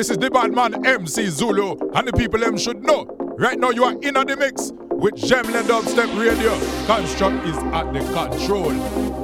This is the bad man MC Zulu, and the people them should know. Right now you are in the mix with Gemla Dubstep Radio. Construct is at the control.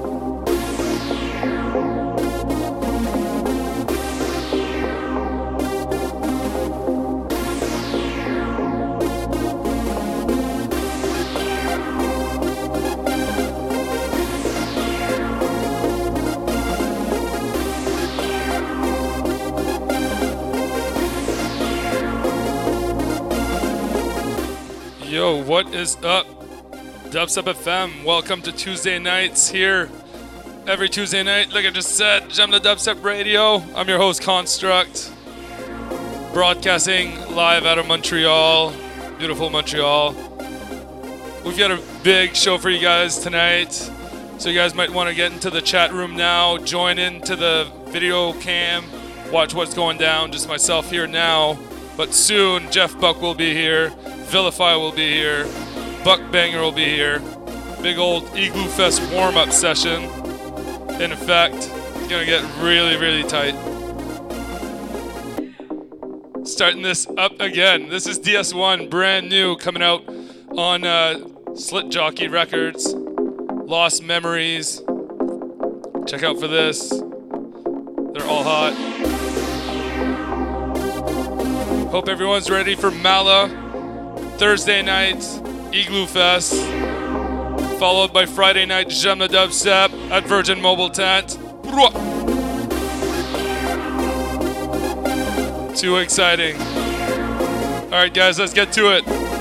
What is up? Dubstep FM, welcome to Tuesday nights here. Every Tuesday night, like I just said, Jam the Dubstep Radio. I'm your host, Construct. Broadcasting live out of Montreal, beautiful Montreal. We've got a big show for you guys tonight. So you guys might want to get into the chat room now, join into the video cam, watch what's going down. Just myself here now. But soon, Jeff Buck will be here. Vilify will be here. Buck Banger will be here. Big old Igloo Fest warm up session. In effect, it's gonna get really, really tight. Starting this up again. This is DS1, brand new, coming out on uh, Slit Jockey Records. Lost Memories. Check out for this. They're all hot. Hope everyone's ready for Mala. Thursday night, Igloo Fest, followed by Friday night, Jam the Dubstep at Virgin Mobile Tent. Too exciting. All right, guys, let's get to it.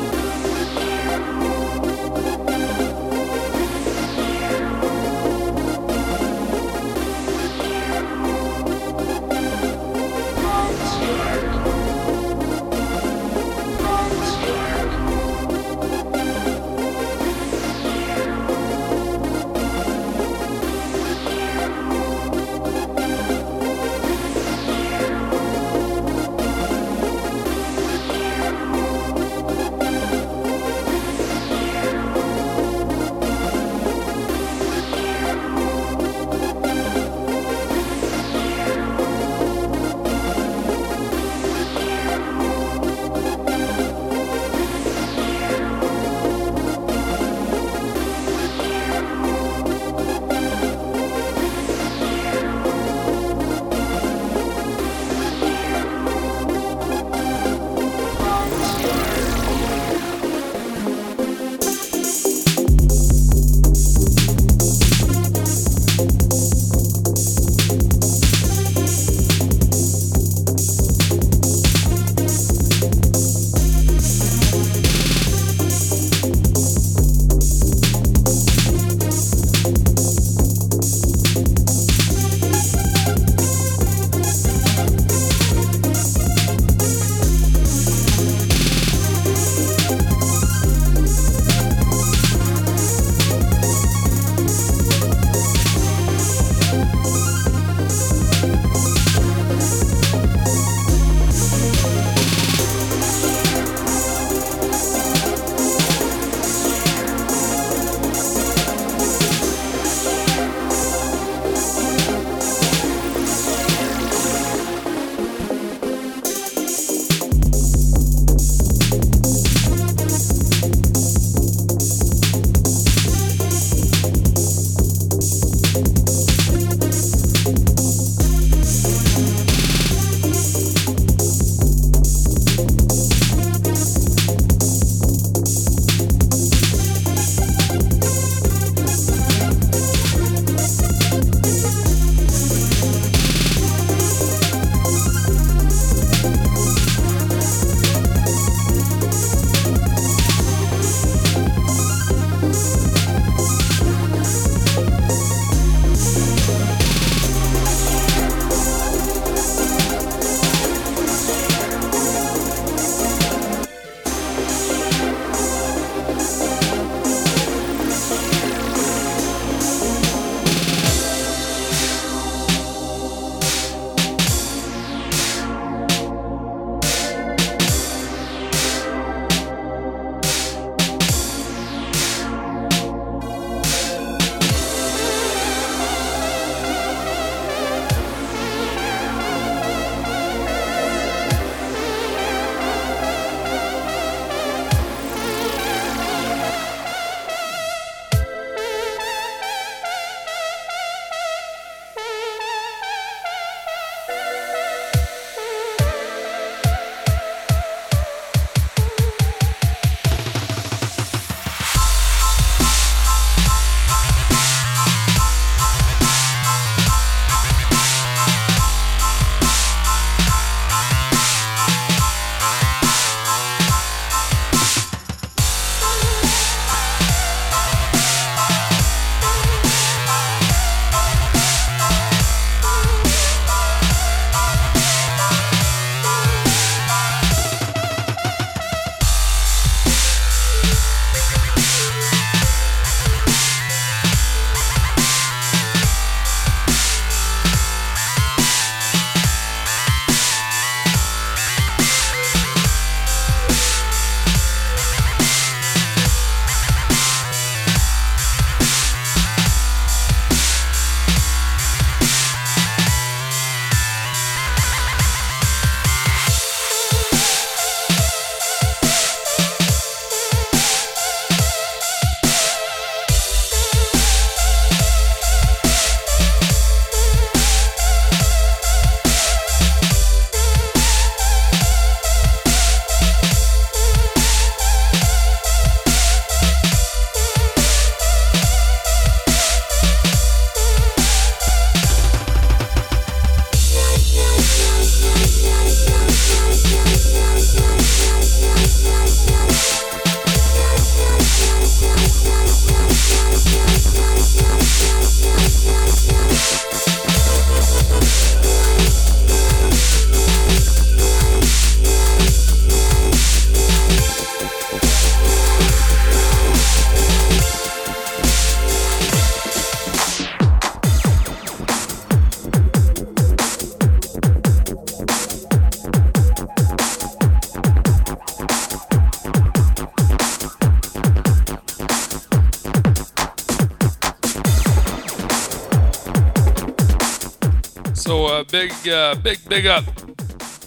Big, uh, big, big up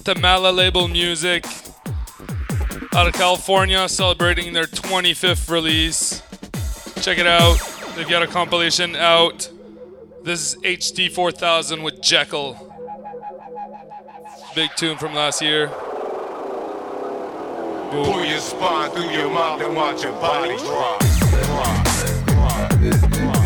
to Mala Label Music out of California, celebrating their 25th release. Check it out. They've got a compilation out. This is HD 4000 with Jekyll. Big tune from last year. Pull your spine through your mouth and watch your body drop. drop, drop. Pull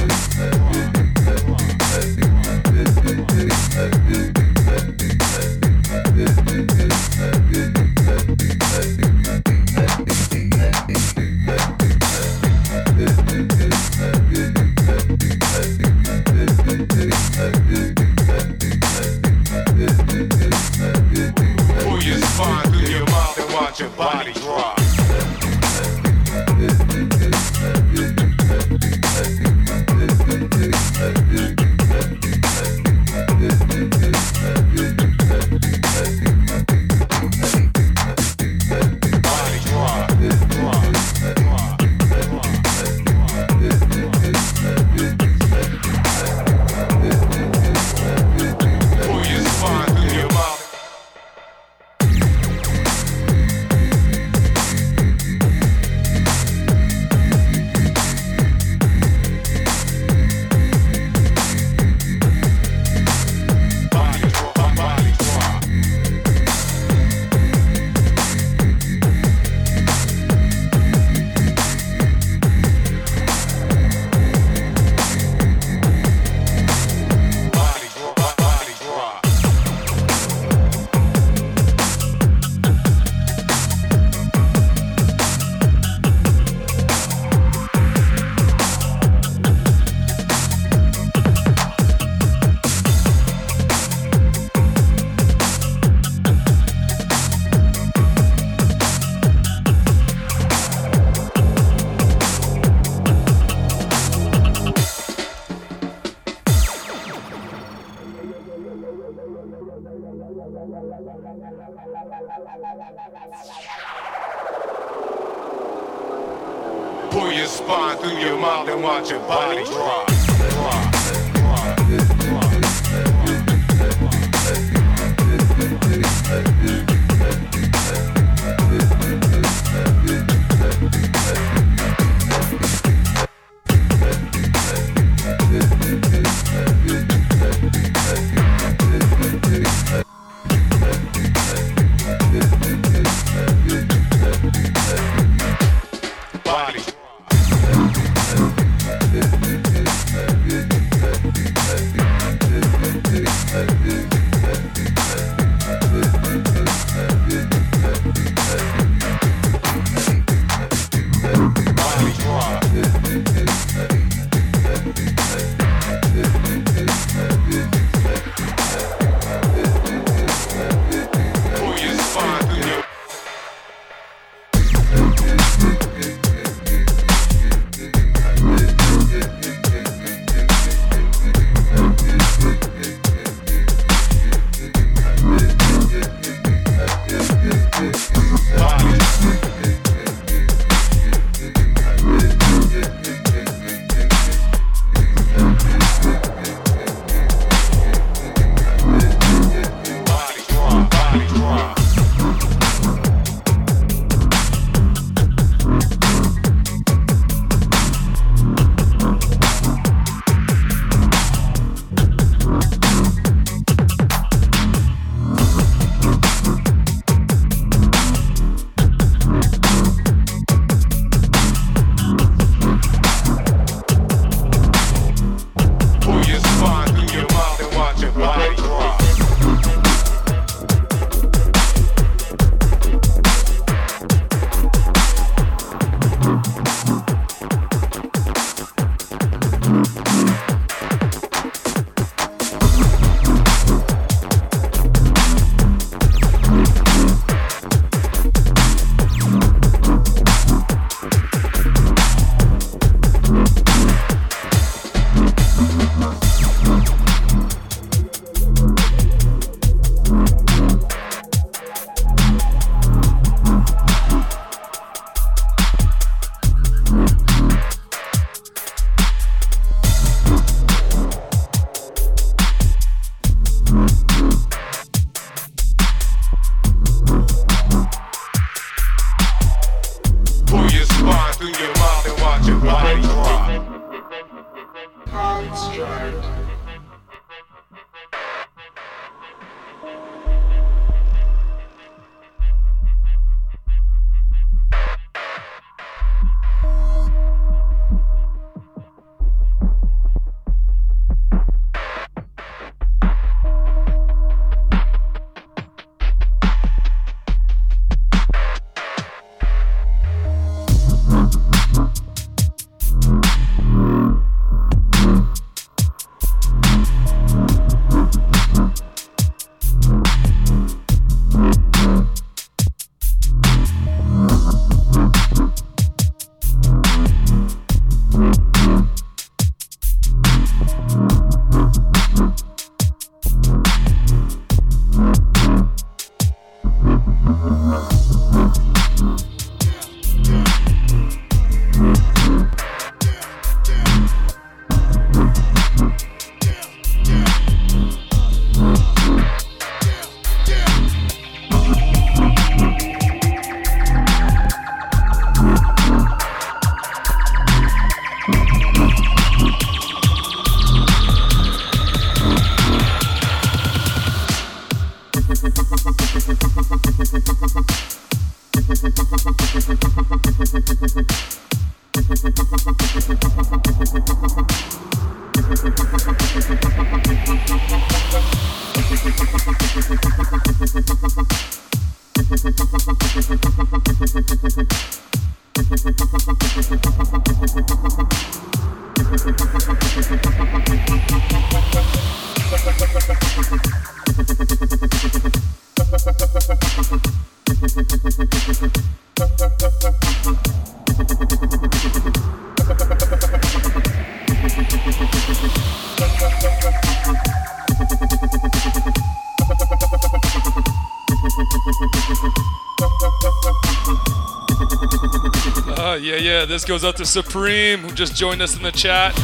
This goes out to Supreme, who just joined us in the chat.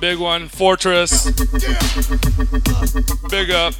Big one, Fortress. Big up.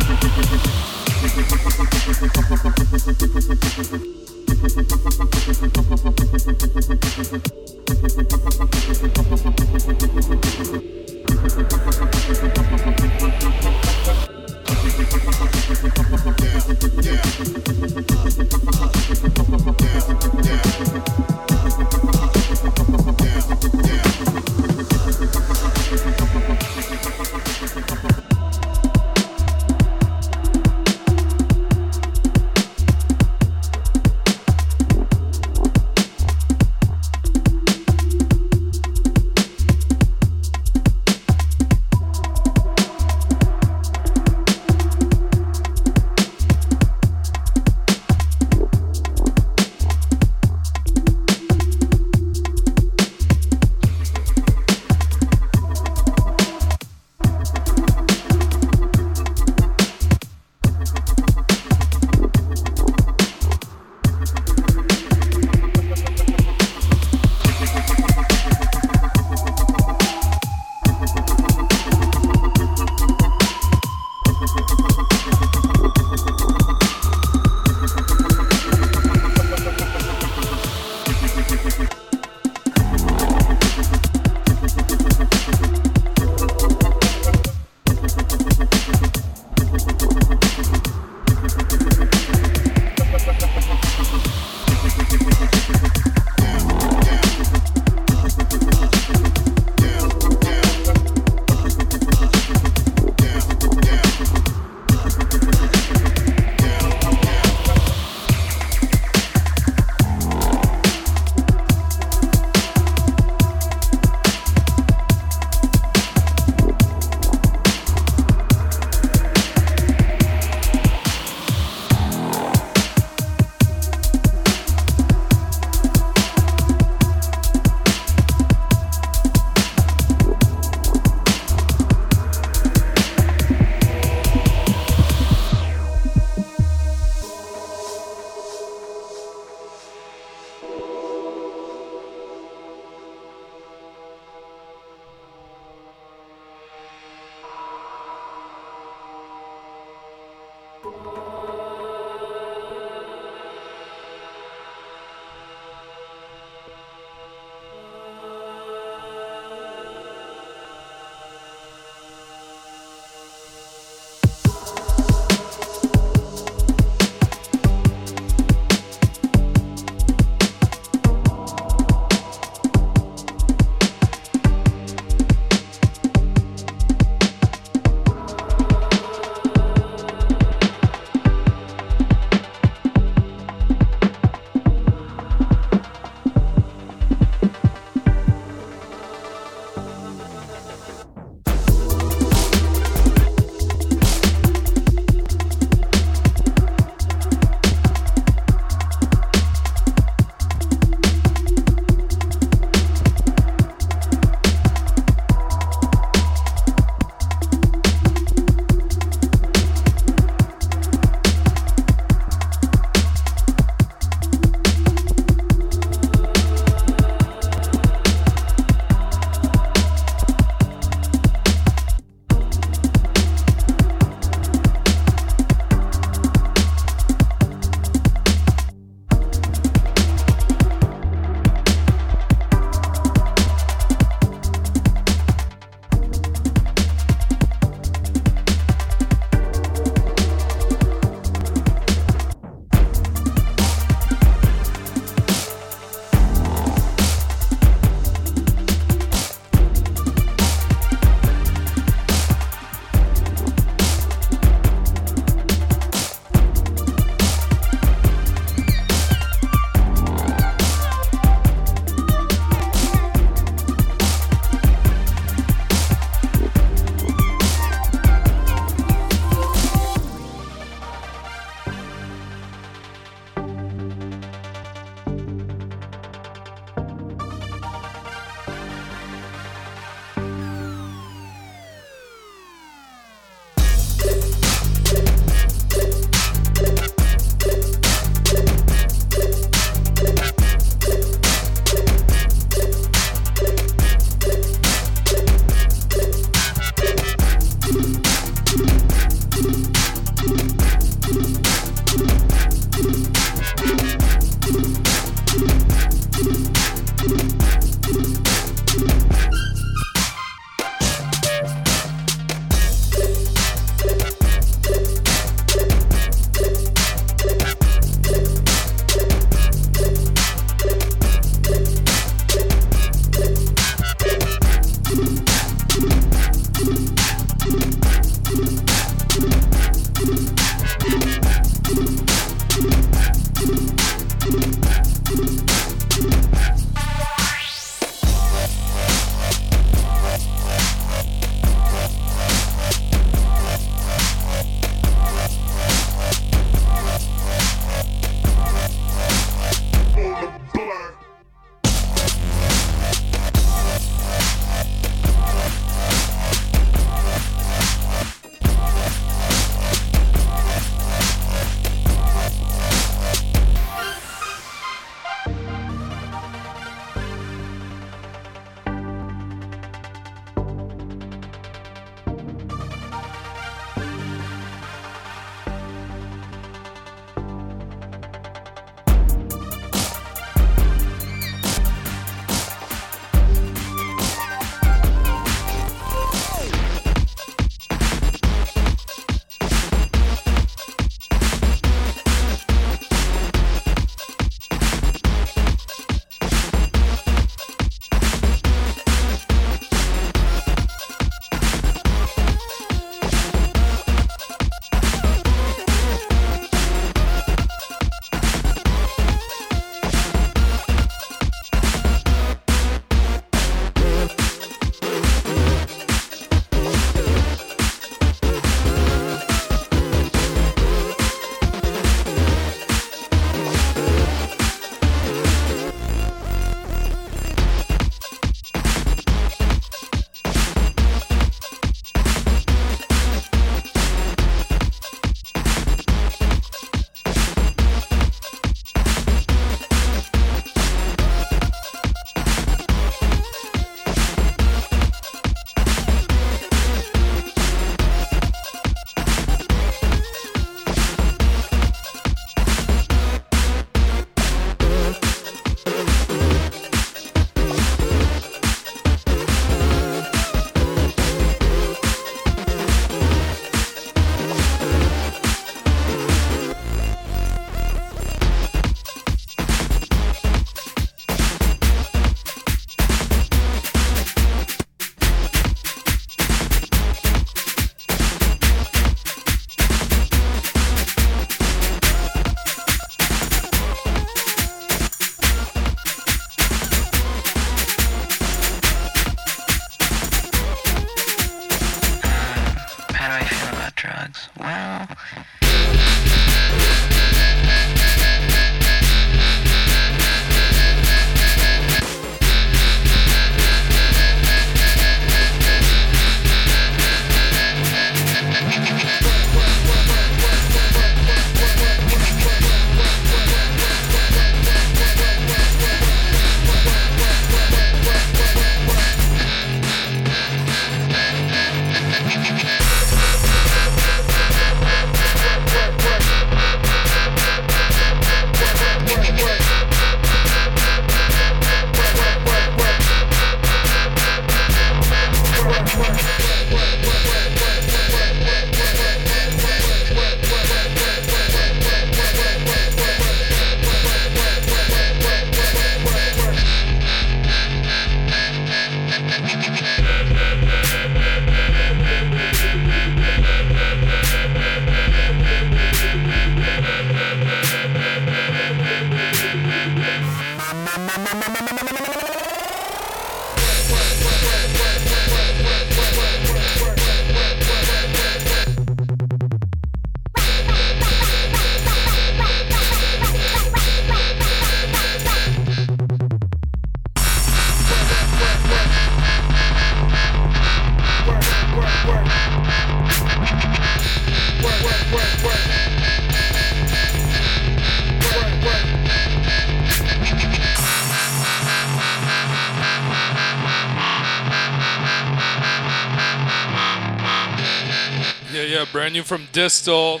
New from Distal.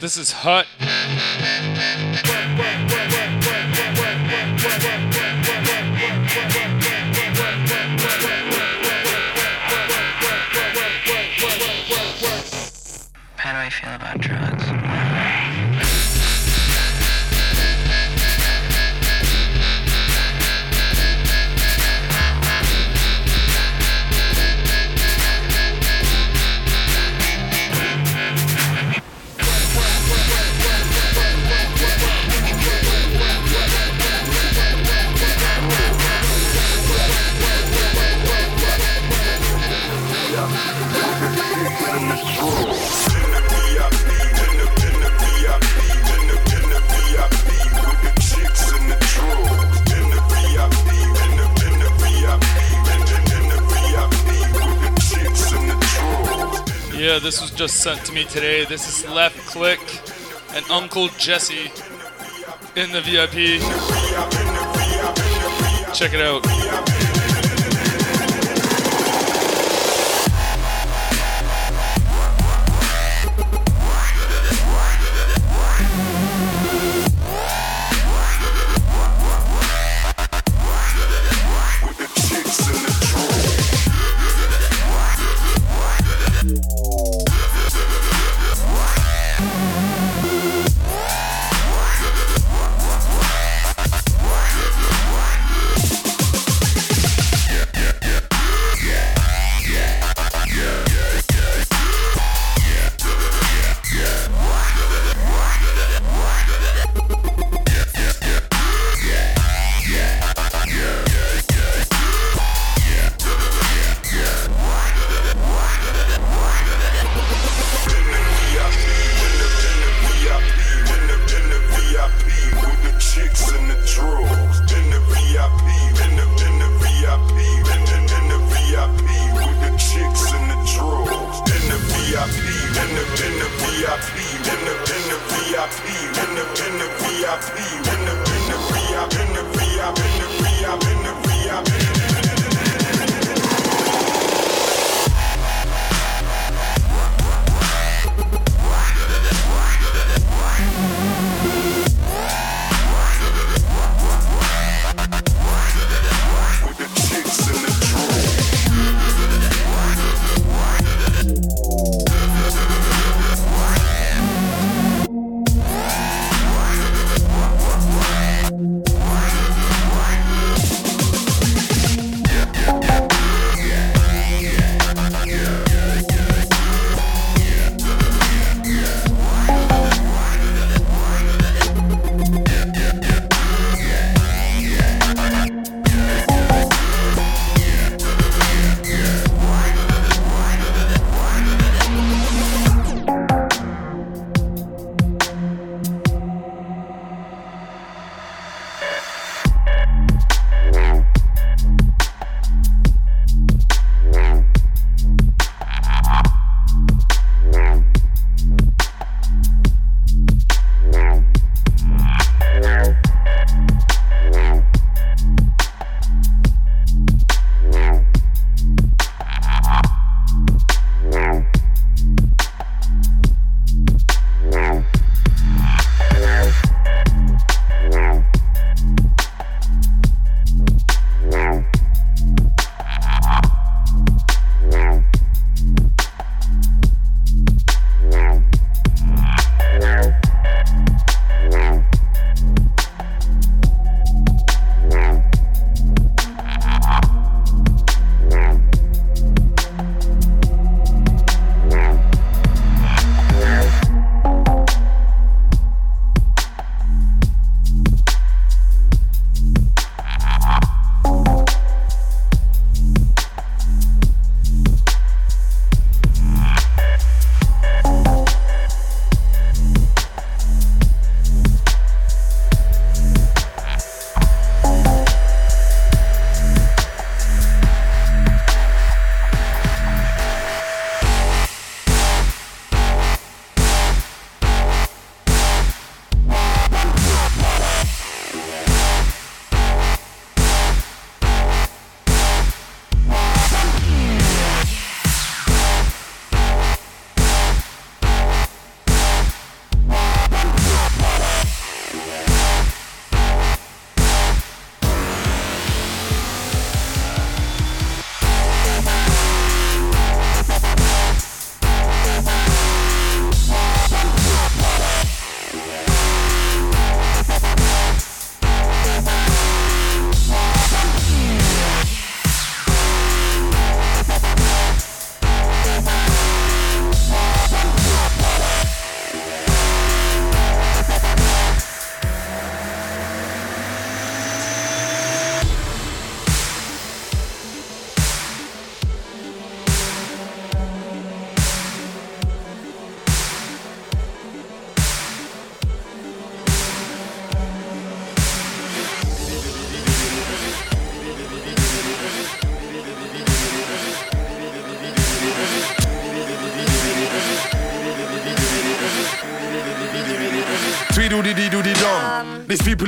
This is Hut. How do I feel about drugs? This was just sent to me today. This is Left Click and Uncle Jesse in the VIP. Check it out.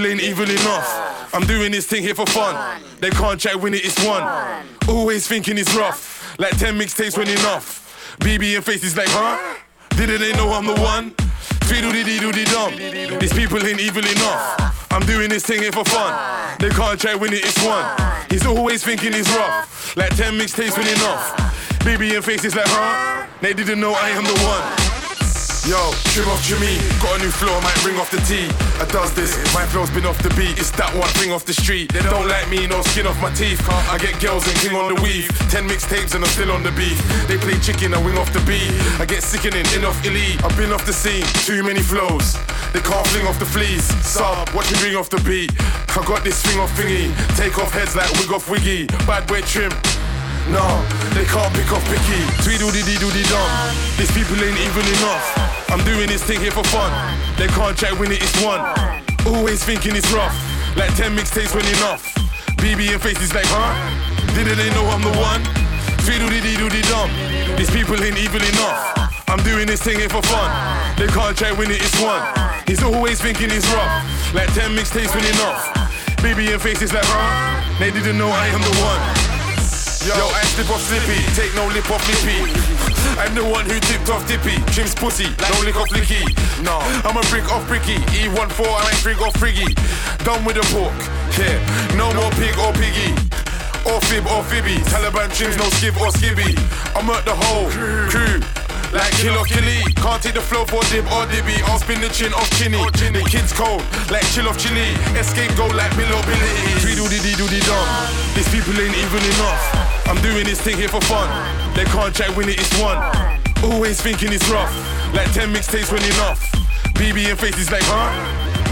Ain't evil enough. I'm doing this thing here for fun. They can't try win it, it's one. Always thinking it's rough. Like 10 mixtapes when enough. BB and faces like, huh? Didn't they know I'm the one? Tweedledee dee doodie dum. These people ain't evil enough. I'm doing this thing here for fun. They can't try win it, it's one. He's always thinking he's rough. Like 10 mixtapes when enough. BB and faces like, huh? They didn't know I am the one. Yo, trim off Jimmy, got a new flow, might ring off the T. I does this, my flow's been off the beat, it's that one thing off the street. They don't like me, no skin off my teeth. I get girls and king on the weave. Ten mixtapes and I'm still on the beat. They play chicken, I wing off the beat. I get sickening, in off elite. I've been off the scene, too many flows. They can't fling off the fleas. Sub, watch me ring off the beat. I got this thing off thingy. Take off heads like wig off wiggy. Bad boy trim. No, they can't pick off picky. Tweedledee dee doodie dum. These people ain't even enough. I'm doing this thing here for fun. They can't try win it, it's one. Always thinking it's rough. Like 10 mixtapes when enough. BB and faces like, huh? Didn't they know I'm the one? Tweedledee dee doodie dum. These people ain't evil enough. I'm doing this thing here for fun. They can't try win it, it's one. He's always thinking he's rough. Like 10 mixtapes when enough. BB and faces like, huh? They didn't know I am the one. Yo, I slip off slippy, take no lip off lippy. I'm the one who tipped off Dippy, Jim's pussy, no lick off licky. No, I'm a brick off bricky, E14, I ain't frig off friggy. Done with the pork, yeah, no more pig or piggy. Or fib or fibby, Taliban trims, no skib or skibby. I'm at the whole crew. Like kill or killy, can't take the flow for dib or dibby. I'll spin the chin off chinny. The kid's cold, like chill off chili. Escape go like Bill Billy. Tweedle dee dee doodie dum. These people ain't even enough. I'm doing this thing here for fun. They can't try win it, it's one. Always thinking it's rough. Like 10 mixtapes when enough. BB and faces like, huh?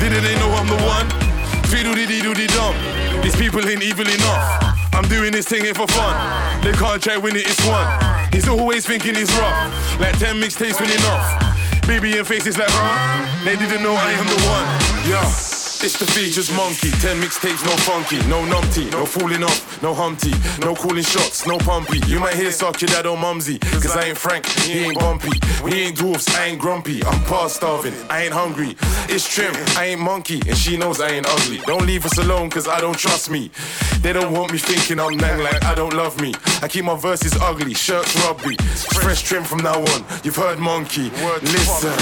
Didn't they know I'm the one? Tweedledee dee doodie dum. These people ain't evil enough. I'm doing this thing here for fun. They can't try win it, it's one. He's always thinking he's rough. Like 10 mixtapes when enough. BB and faces like, huh? They didn't know I am the one. Yeah. It's the features monkey. Ten mixtapes, no funky, no numpty, no fooling off, no humpty, no cooling shots, no pumpy. You might hear suck your dad or mumsy, cause I ain't Frank, he ain't bumpy. We ain't dwarfs, I ain't grumpy. I'm past starving, I ain't hungry. It's trim, I ain't monkey, and she knows I ain't ugly. Don't leave us alone, cause I don't trust me. They don't want me thinking I'm nang like I don't love me. I keep my verses ugly, shirts rugby. Fresh trim from now on, you've heard monkey. Listen,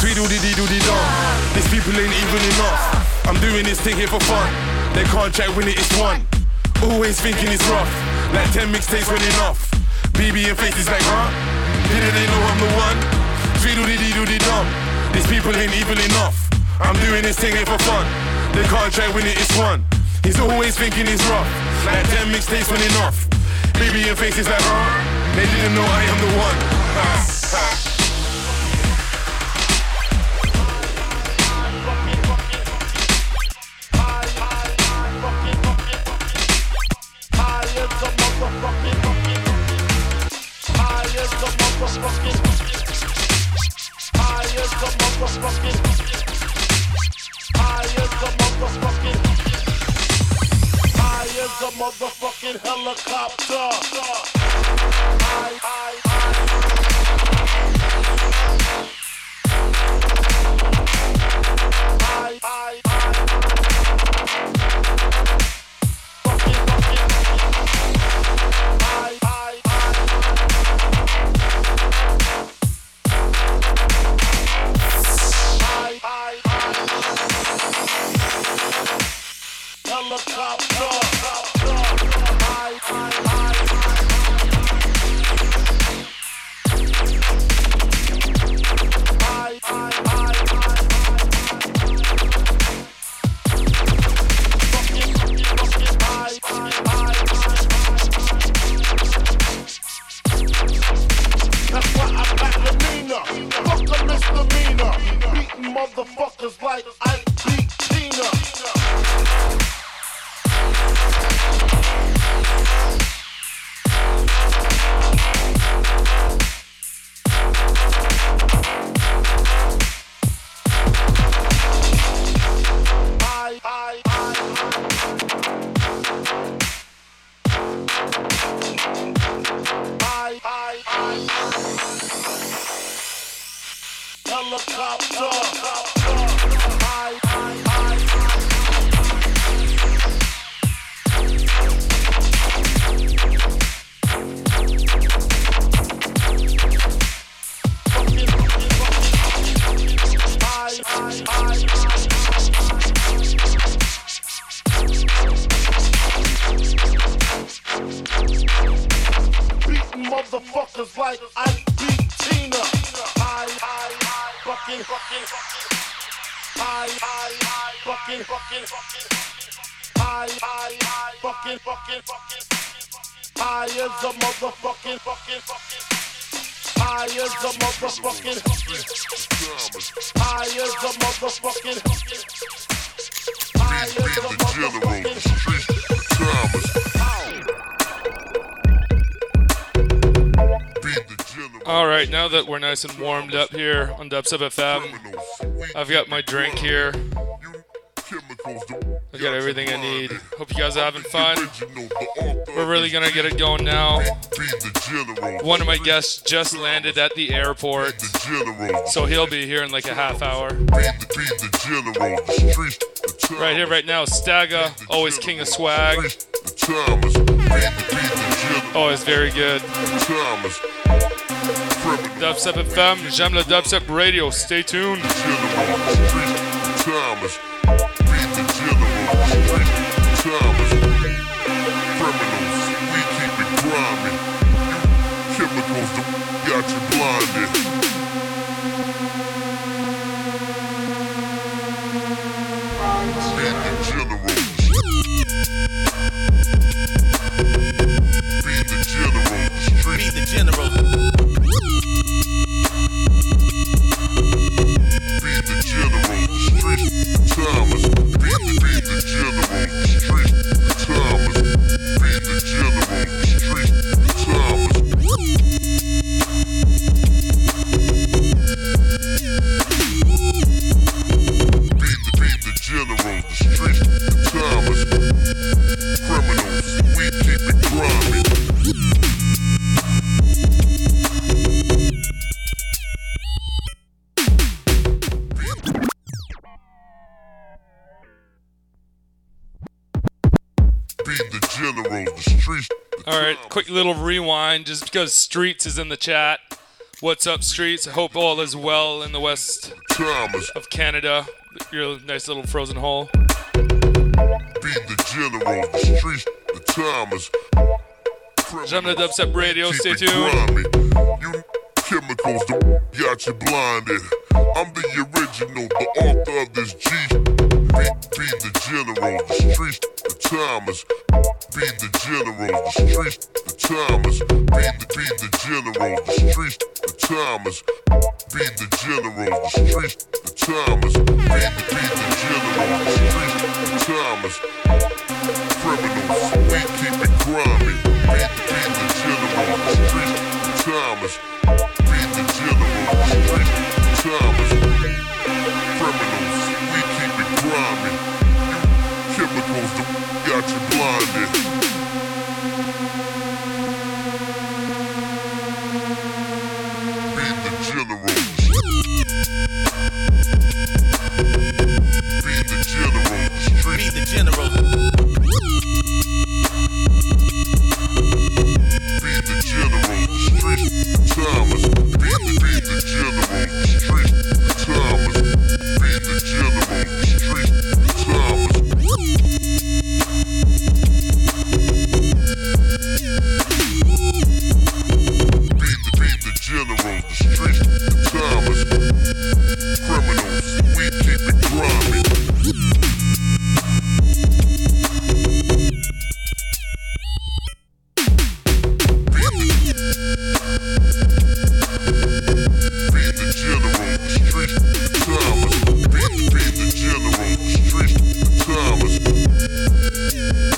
tweedledee dee doodie dum. These people ain't even enough. I'm doing this thing here for fun. They can't try win it, it's one. Always thinking it's rough. Like 10 mixtapes when enough. BB and faces like, huh? Didn't they know I'm the one? Tweedledee dee doodie dum. These people ain't evil enough. I'm doing this thing here for fun. They can't try win it, it's one. He's always thinking he's rough. Like 10 mixtapes when enough. BB and faces like, huh? They didn't know I am the one. Ha, ha. Helicopter. I, I, motherfuckers like I motherfuckers like I fucking fucking I Fucking, I fucking fucking I I I fucking fucking I is a motherfucking fucking I is a motherfucking I is a motherfucking I is a motherfucking Thomas. All right, now that we're nice and warmed up here on Dubstep FM, I've got my drink here. I got everything I need. Hope you guys are having fun. We're really gonna get it going now. One of my guests just landed at the airport, so he'll be here in like a half hour. Right here, right now, Staga, always king of swag. Always very good. Dubstep FM, j'aime le Dubstep Radio. Stay tuned. Quick little rewind just because Streets is in the chat. What's up, Streets? I hope all is well in the west of Canada. Your nice little frozen hole. Beat the generals. The street. The. J'aime le Dubstep Radio. Stay tuned. You chemicals that got you blinded. I'm the original, the author of this G. Beat, beat the general, the street, Thomas. Beat the general, the street, the Thomas. Beat the beat the general, the street, the Thomas. Beat the general, the street, the Thomas. Beat the beat the general, the street, the Thomas. Criminals, we keep it grimy. Beat the beat the general, the street, the Thomas. Beat the general, the street, the Thomas. Thomas, beat, the general, street Thomas, the general, street Thomas. The the general, the street Thomas. Criminals, we keep it grimy. Música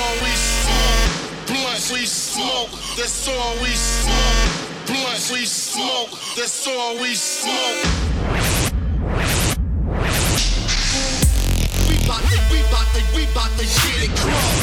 all we smoke. Blunt we smoke. That's all we smoke. Blunt we smoke. That's all we smoke. We bout the, we bout the, we bout the shit and grow.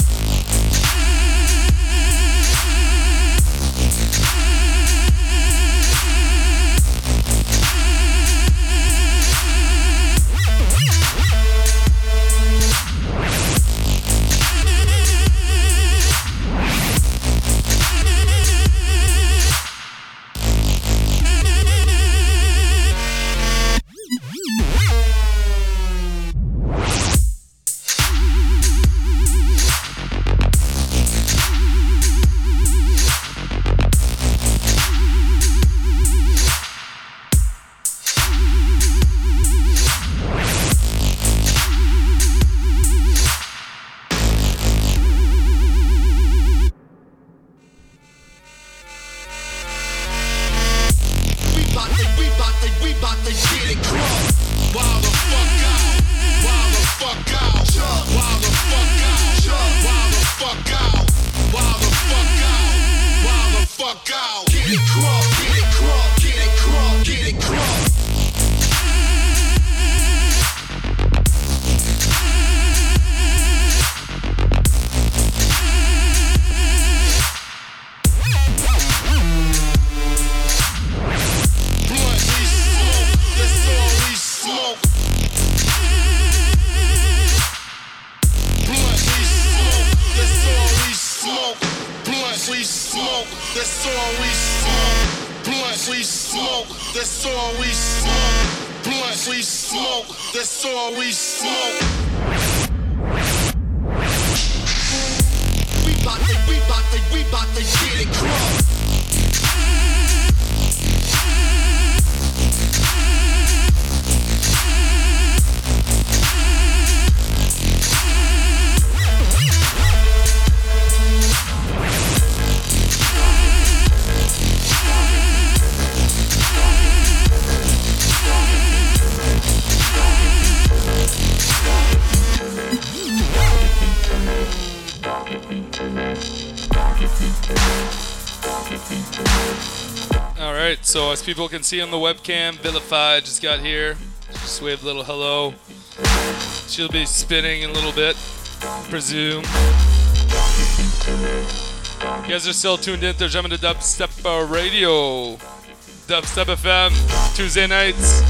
people can see on the webcam. Vilify just got here. Just waved a little hello. She'll be spinning in a little bit, I presume. You guys are still tuned in to Jamming to Dubstep Radio, Dubstep FM, Tuesday nights.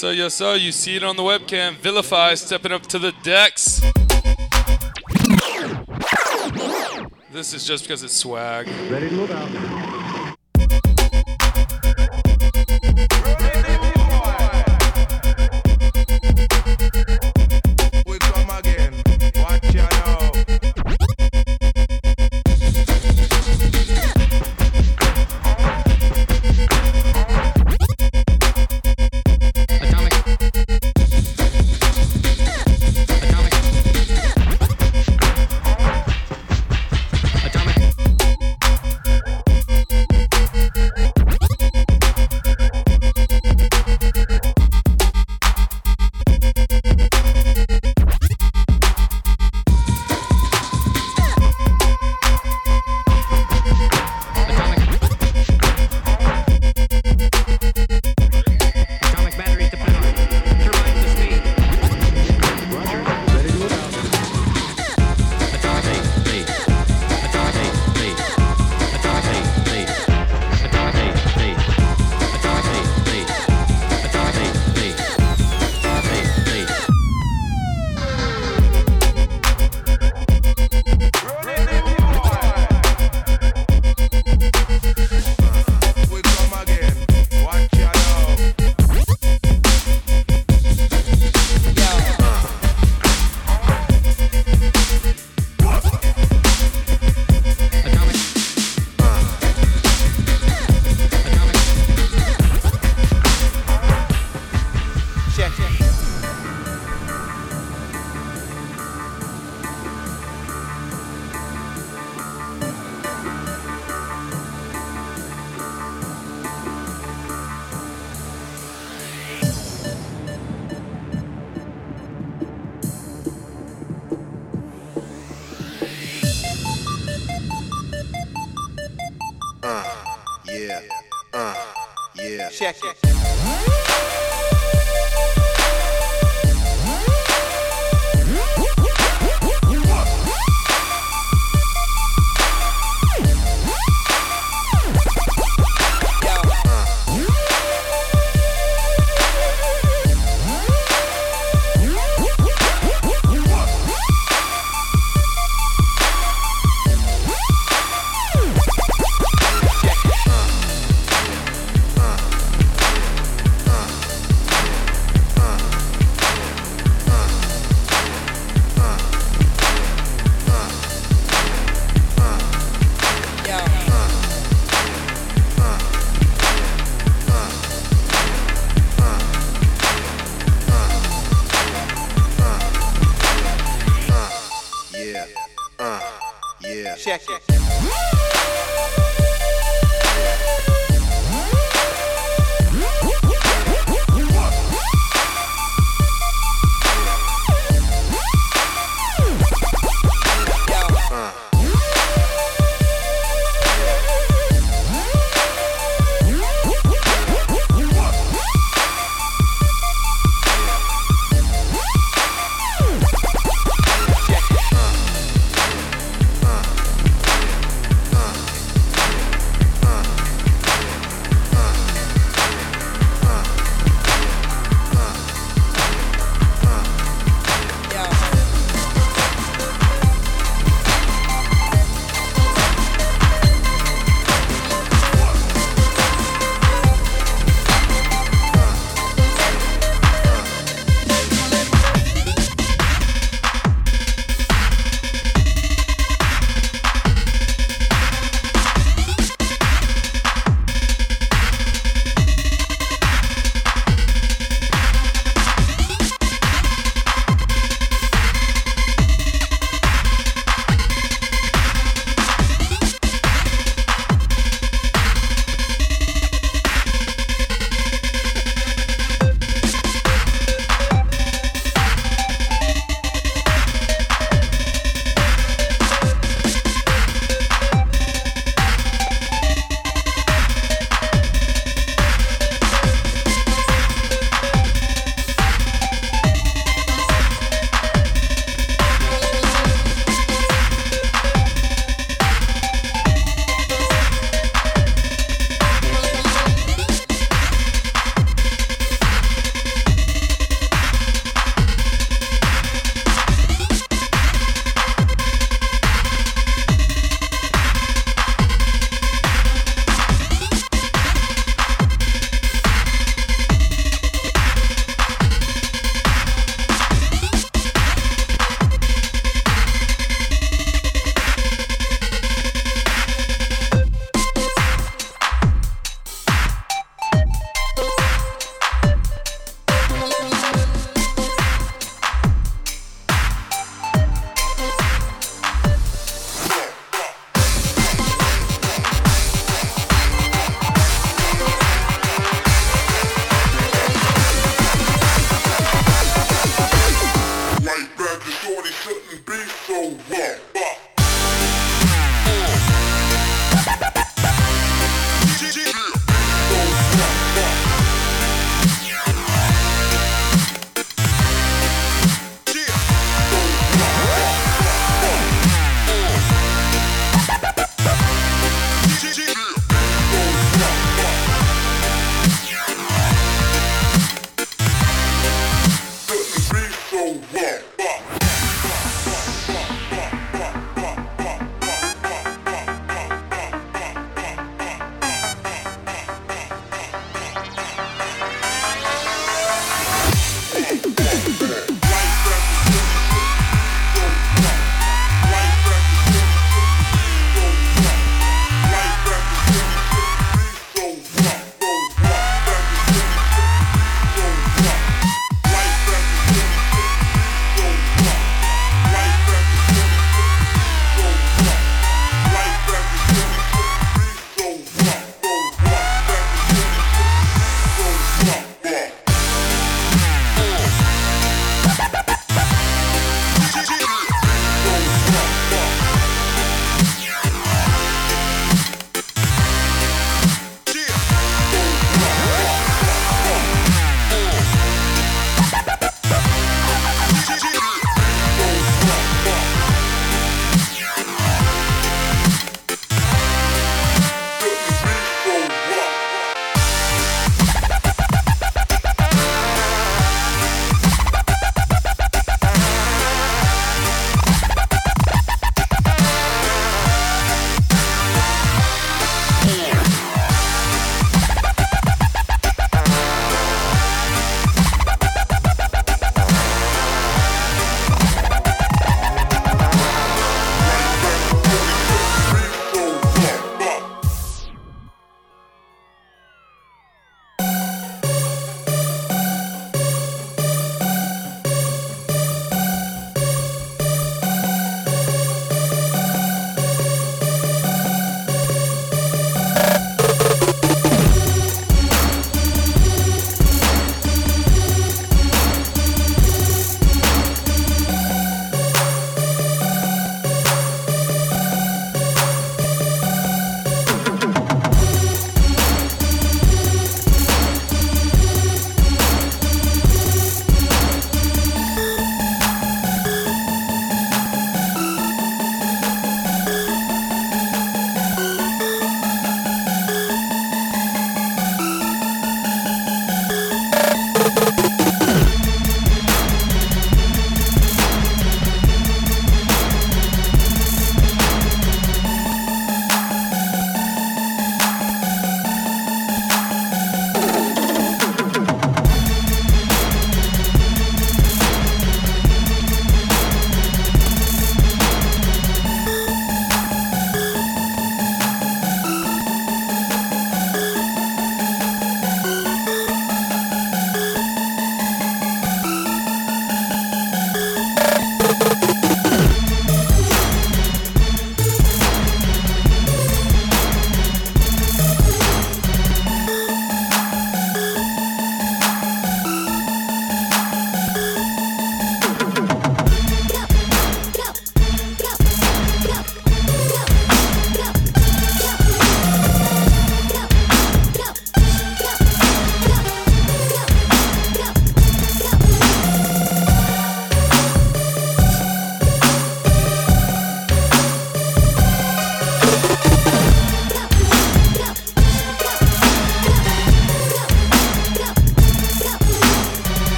sir, yes, sir. You see it on the webcam. Vilify stepping up to the decks. This is just because it's swag. Ready to move out.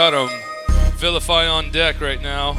Got him. Vilify on deck right now.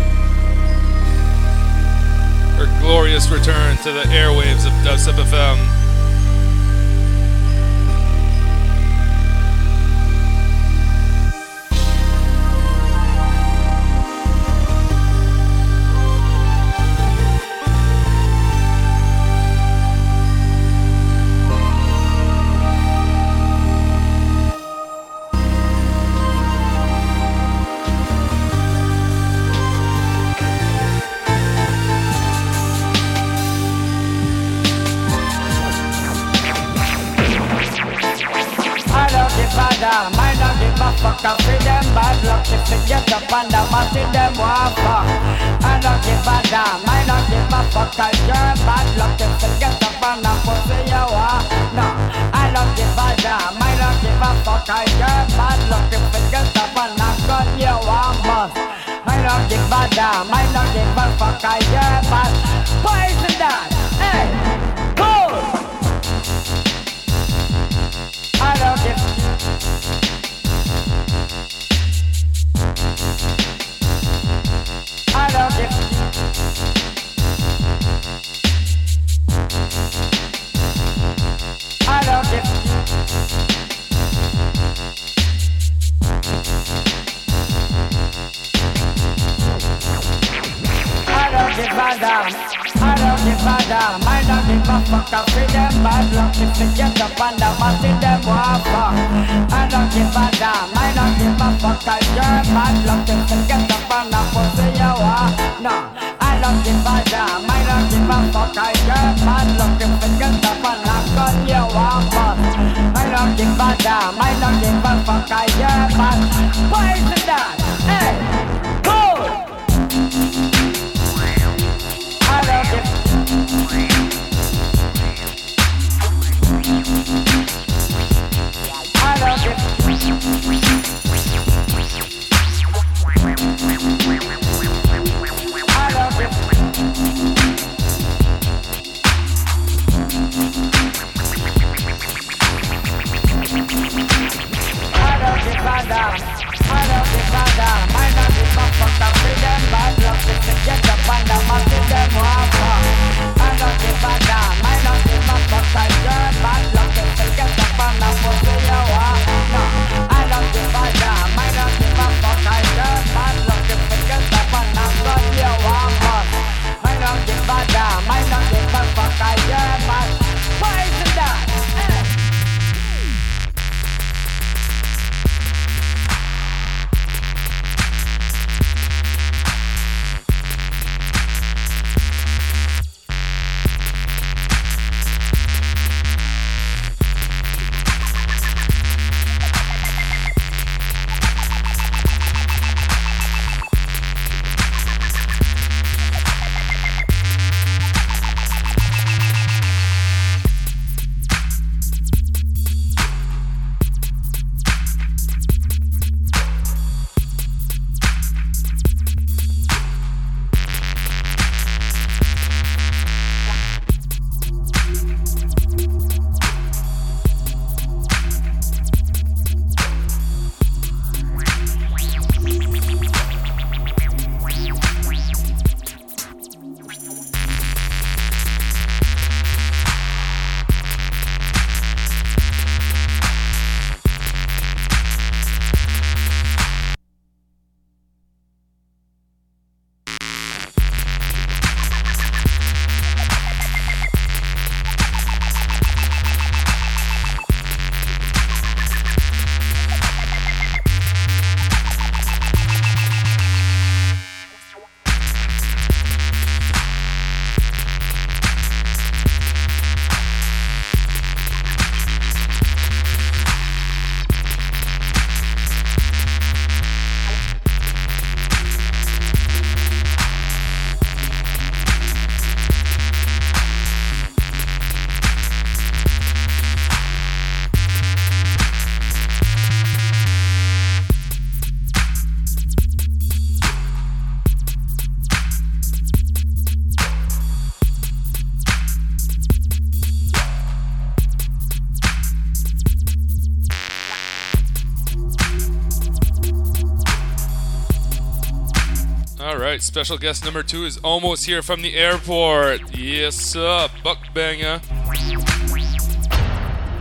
Right, special guest number two is almost here from the airport. Yes, sir, Buck Banger.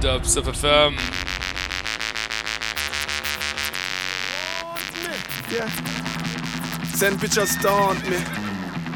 Dubstep FM. Yeah. Send pictures, don't me.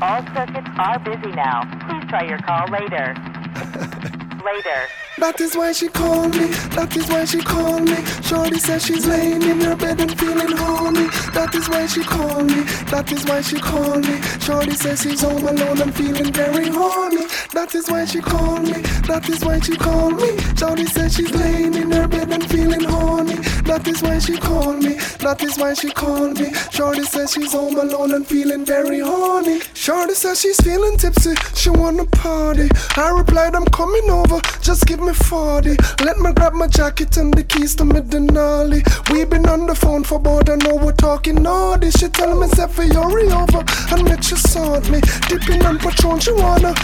All circuits are busy now. Please try your call later. later. That is why she called me, that is why she called me. Shorty says she's laying in her bed and feeling horny. That is why she called me, that is why she called me. Shorty says she's home alone and feeling very horny. That is why she called me, that is why she called me. Shorty said she's laying in her bed and feeling horny. That is why she called me, that is why she called me. Shorty says she's home alone and feeling very horny. Shorty says she's feeling tipsy, she wanna party. I replied, I'm coming over, just give me 40. Let me grab my jacket and the keys to my Denali. we been on the phone for about an hour talking naughty. She tell me, for hurry over and she sort me. Dipping on Patron, she wanna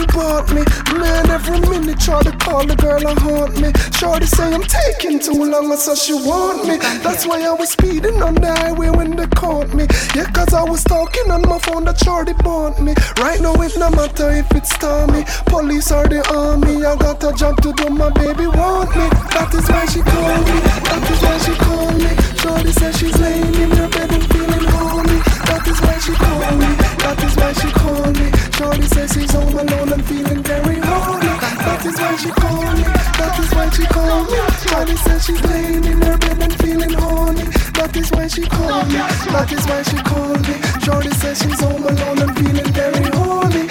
tongue part me. Man, every minute try to call the girl and haunt me. Shorty say I'm taking too long, I so she want me. That's why I was speeding on the highway when they caught me. Yeah, cause I was talking on my phone that Shorty bought me. Right now, it no matter if it's stormy. Police or the army, I got a job to do, my baby want me. That is why she called me, that is why she called me. Shorty says she's laying in her bed and feeling horny. That is why she called me, that is why she called me. Shorty says she's home alone and feeling very horny. That is why she called me, that is why she called me. Shorty says she's laying in her bed and feeling horny. That is why she called me, that is why she called me. Shorty says she's home alone and feeling very horny.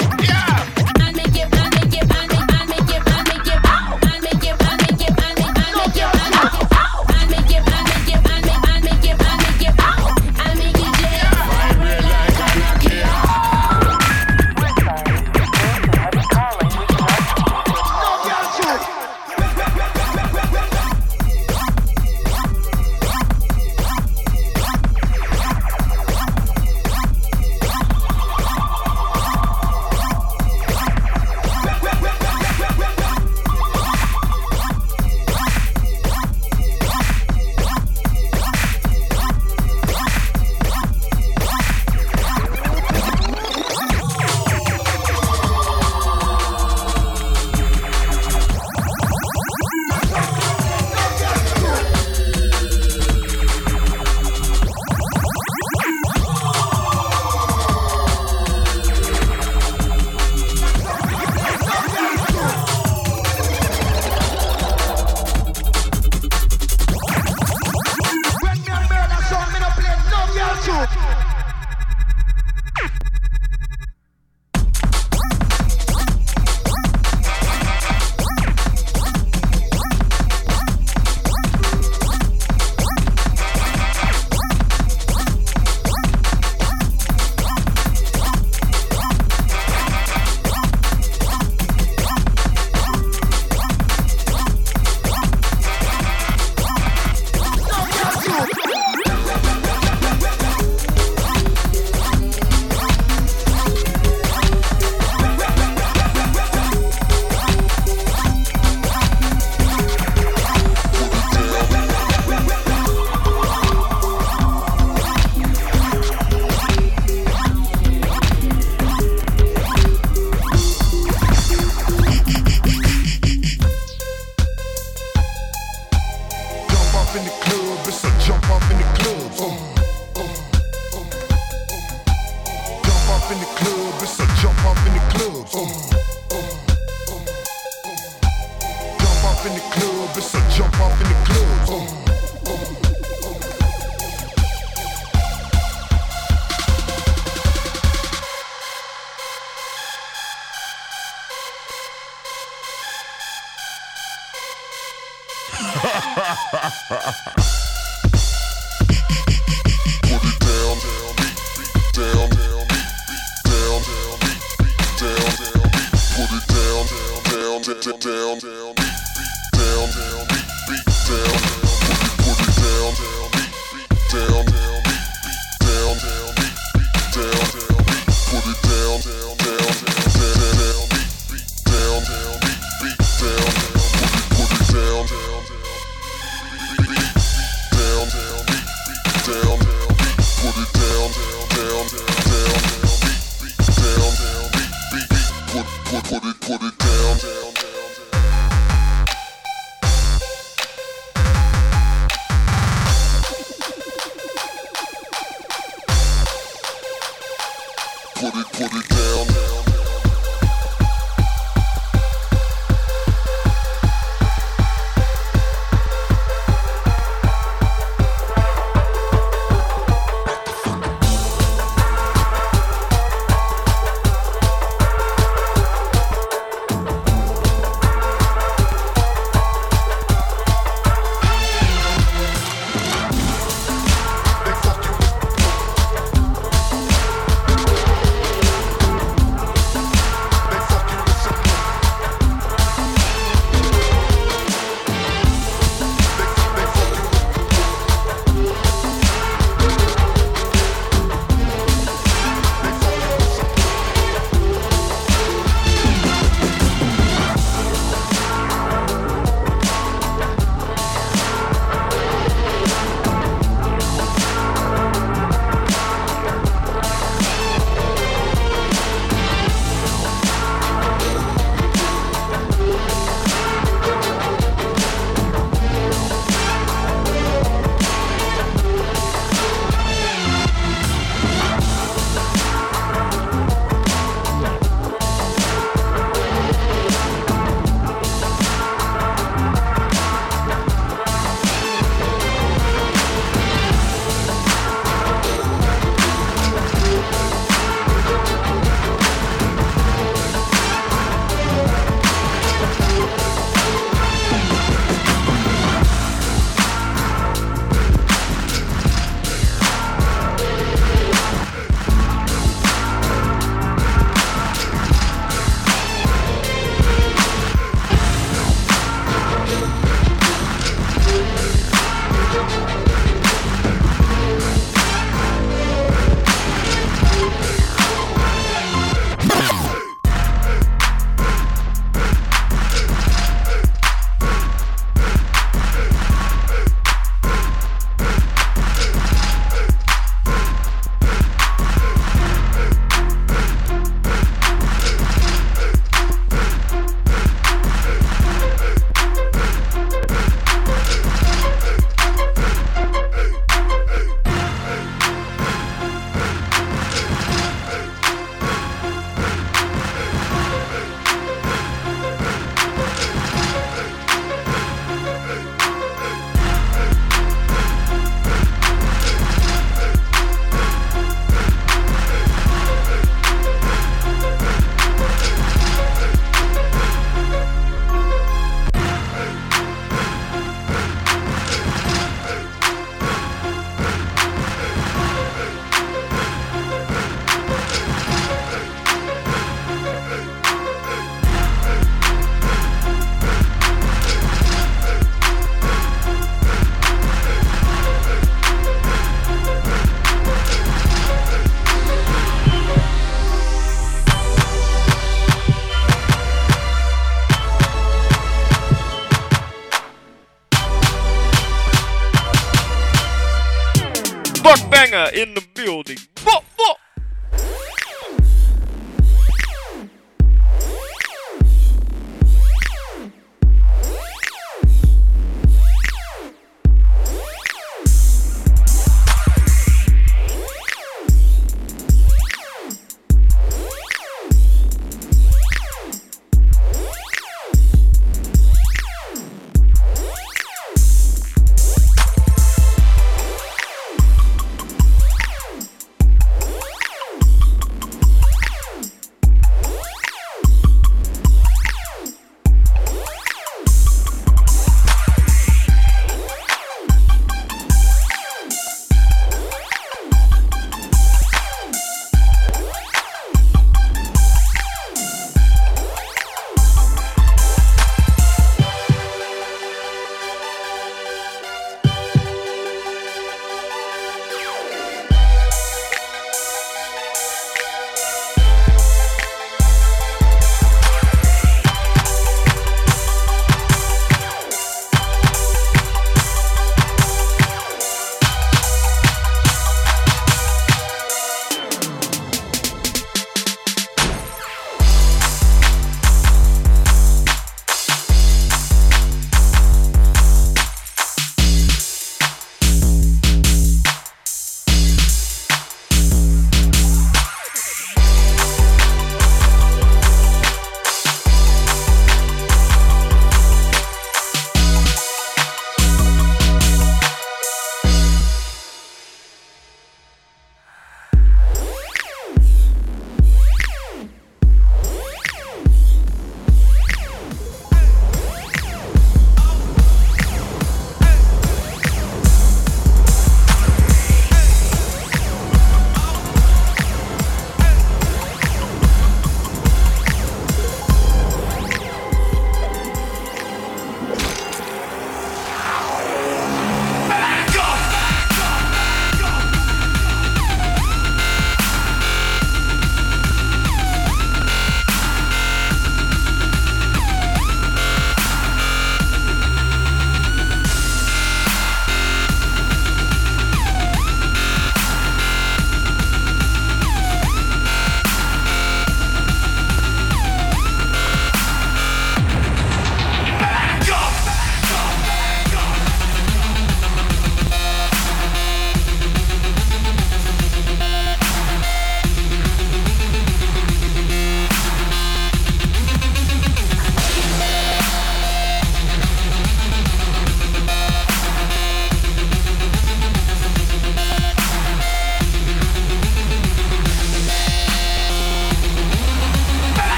In the building.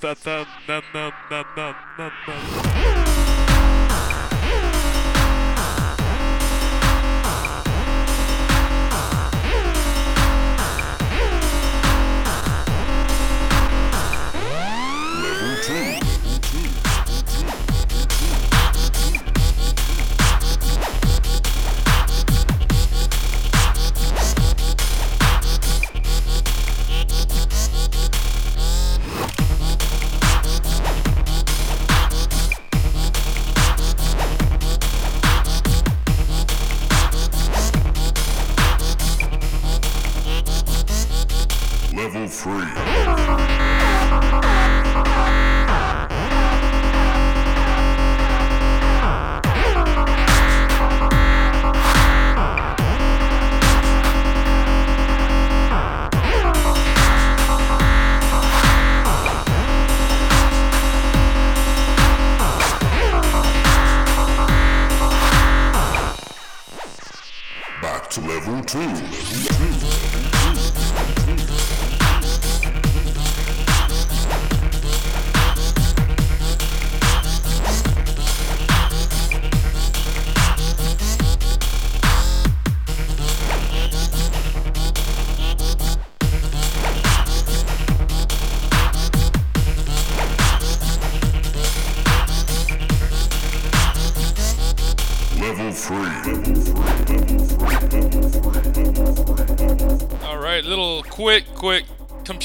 ta ta na na na na na na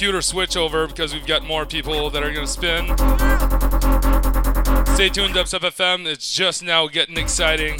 computer switch over because we've got more people that are going to spin. Stay tuned, Dubstep FM. It's just now getting exciting.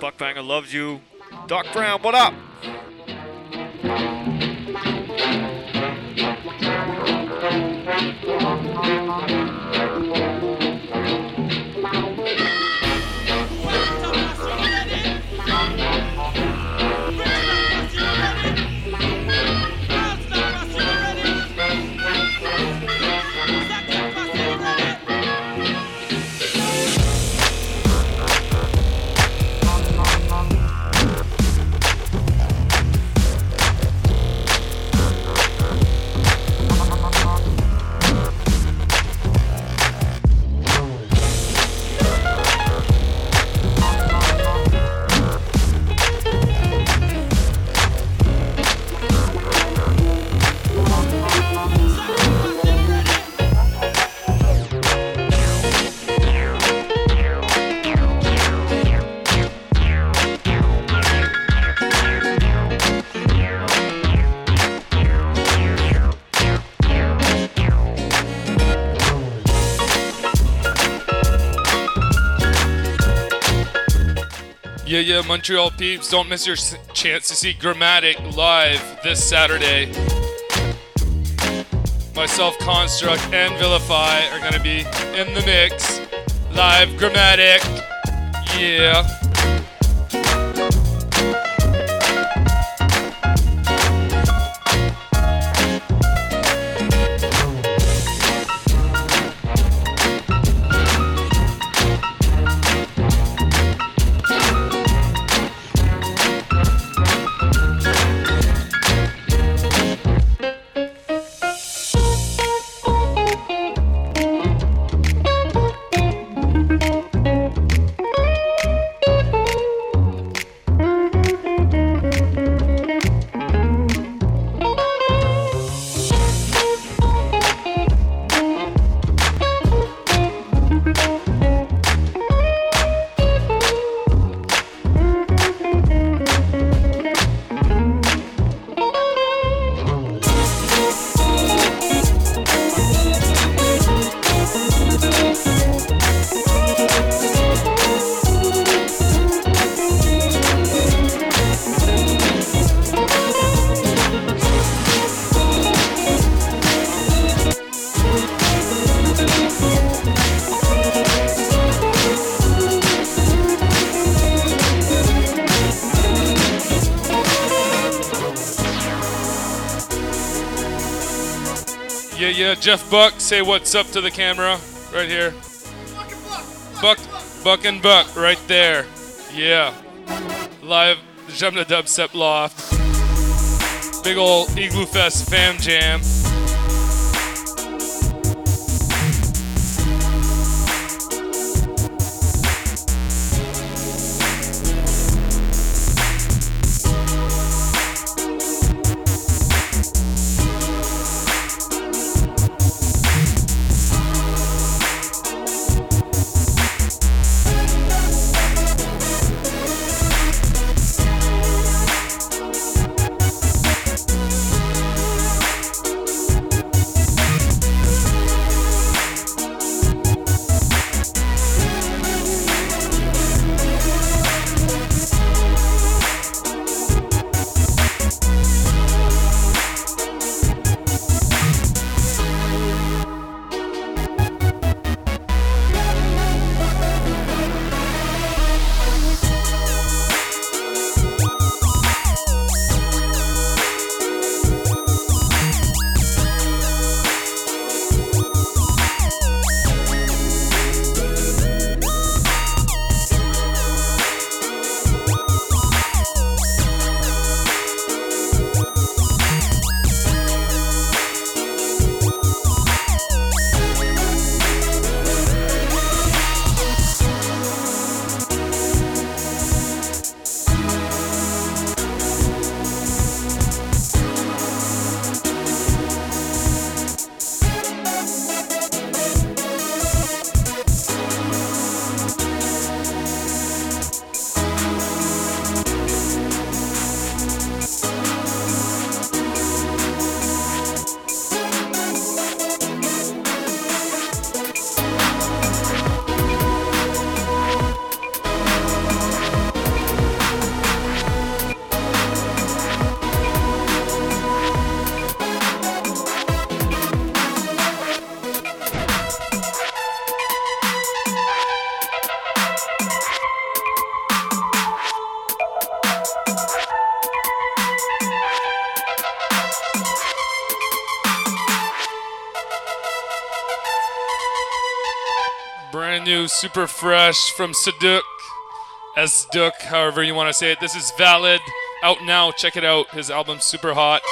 Scotia. Buckbanger loves you. Doc Brown, what up? Yeah, yeah, Montreal peeps, don't miss your chance to see Gramatik live this Saturday. Myself, Construct, and Vilify are going to be in the mix. Live Gramatik. Yeah. Jeff Buck, say what's up to the camera right here. Buck, Buck and Buck, right there. Yeah. Live, le Dubstep Loft. Big ol' Igloofest fam jam. super fresh from Saduk, Asduk, however you want to say it. This is Valid, out now. Check it out. His album super hot.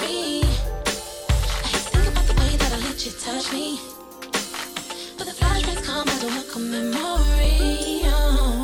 i touch me. But the flashbacks come as a welcome memory. Oh.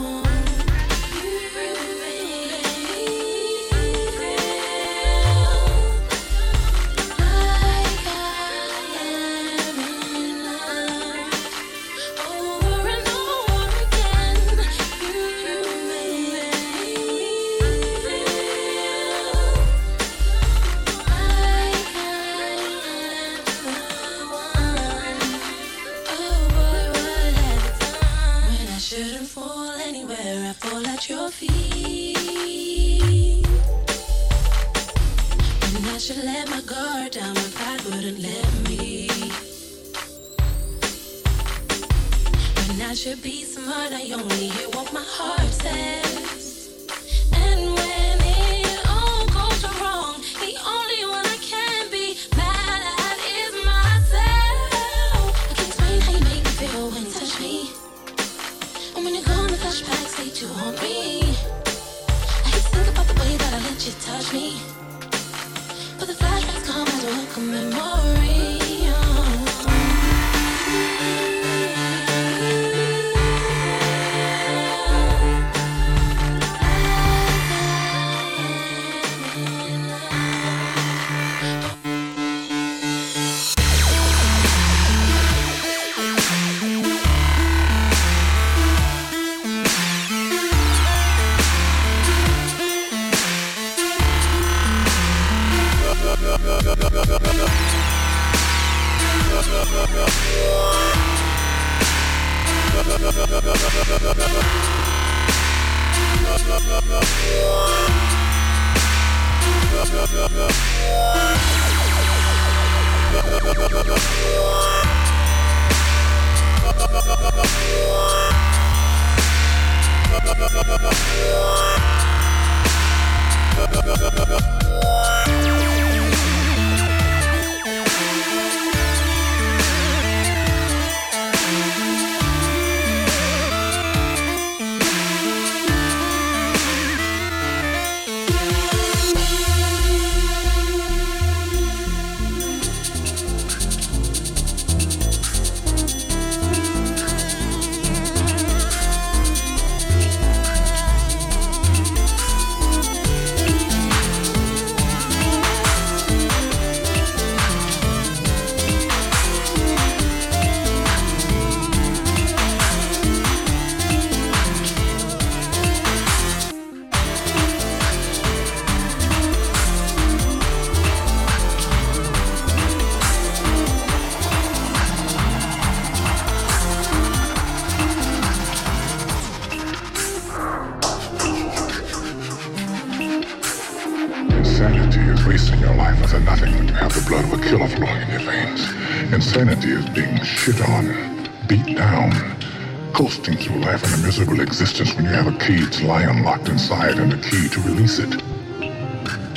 Existence when you have a caged lion locked inside and a key to release it.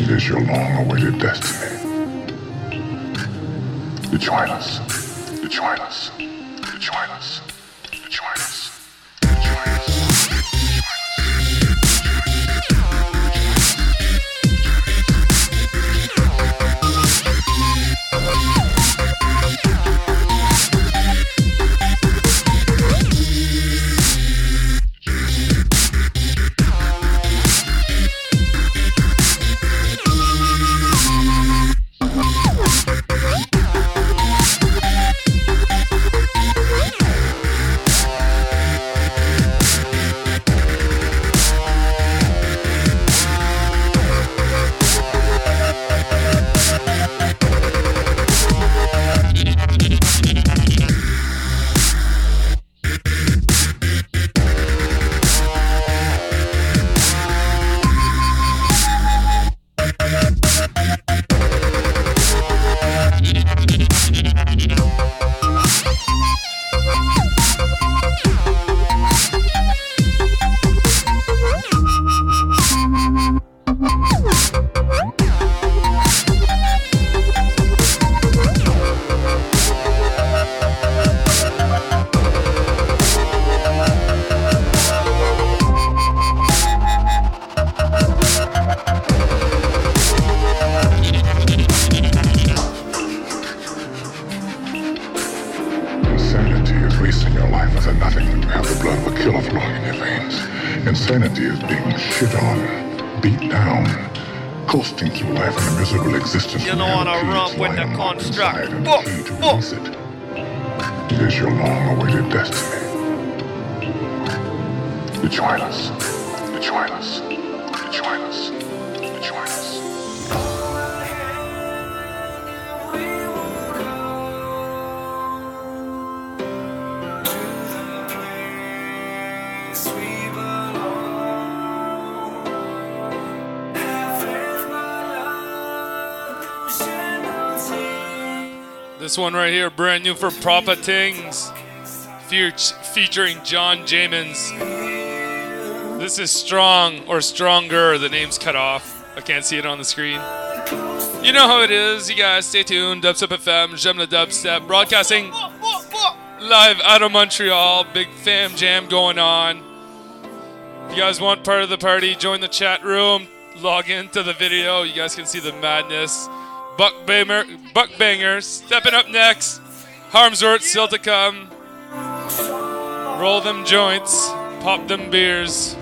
It is your long-awaited destiny. To join us. To join us. This one right here, brand new for Proper Tings, fe- featuring John Jamins. This is Strong or Stronger. The name's cut off. I can't see it on the screen. You know how it is. You guys stay tuned. Dubstep FM, J'aime le Dubstep, broadcasting live out of Montreal. Big fam jam going on. If you guys want part of the party, join the chat room. Log into the video. You guys can see the madness. Buck Banger, Buck Bangers, stepping up next. Harmsworth still to come. Roll them joints, pop them beers.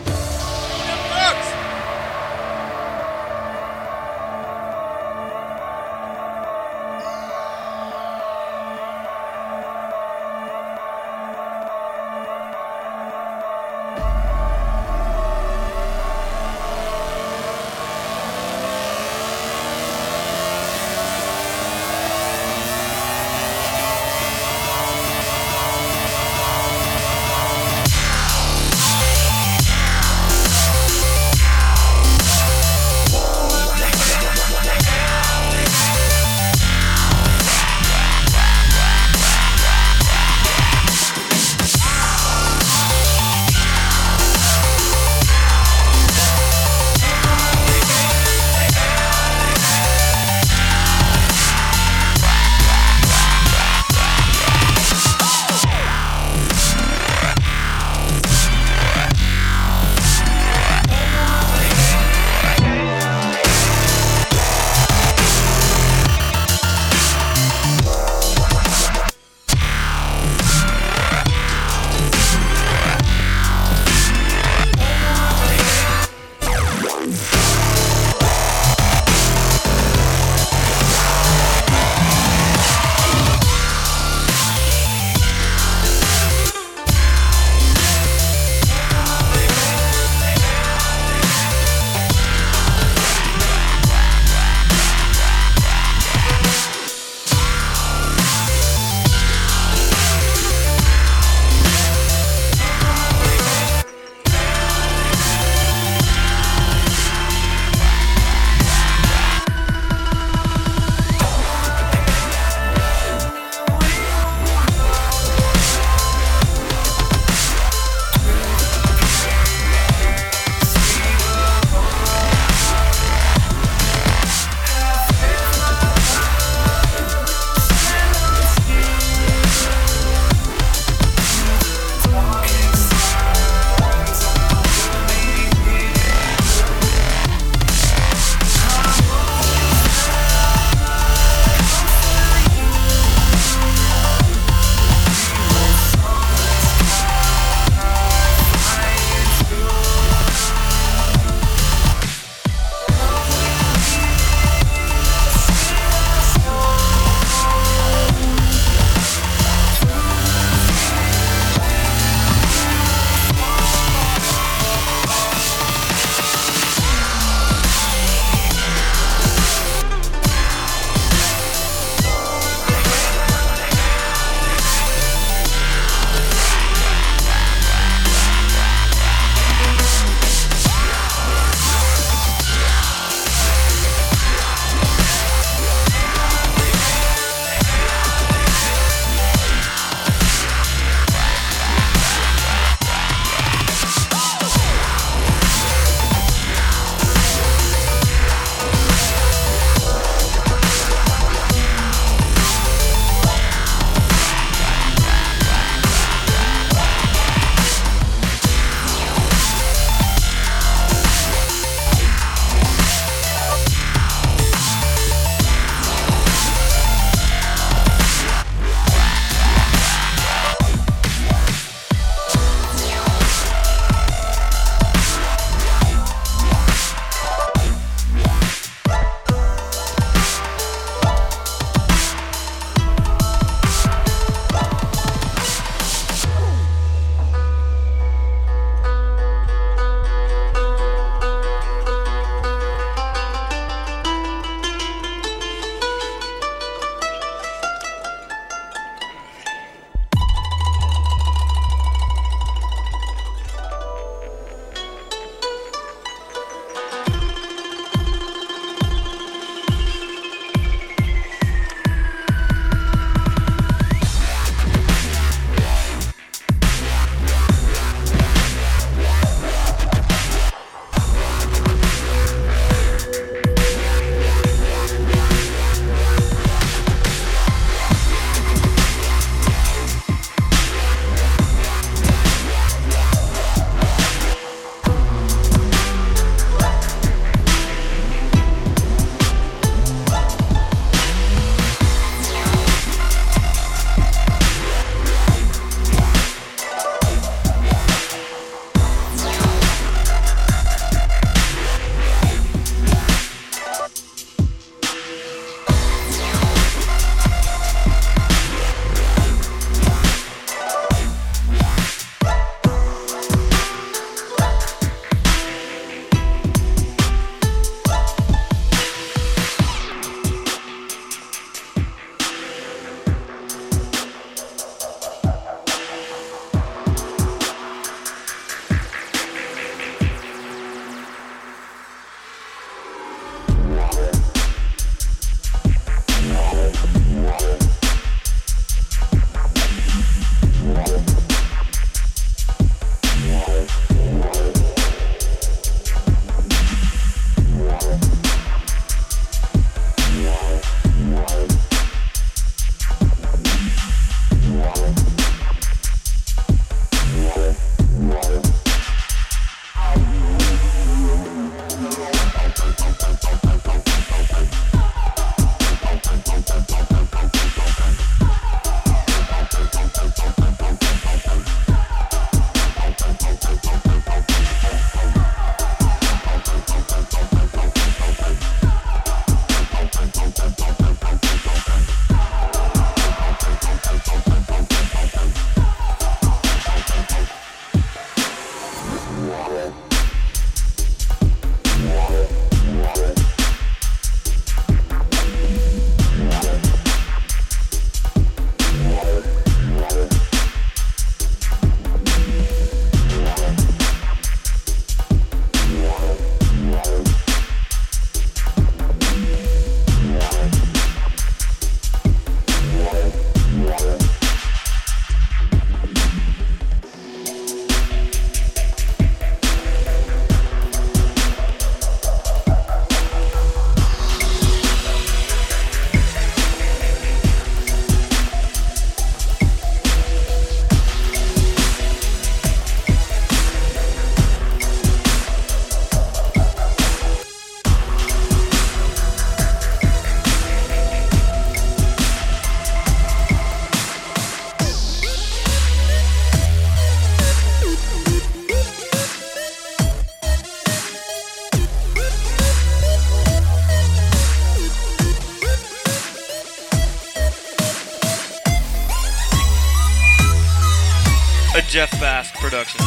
production.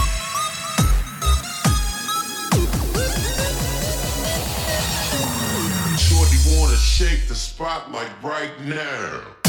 Shorty wanna shake the spot like right now.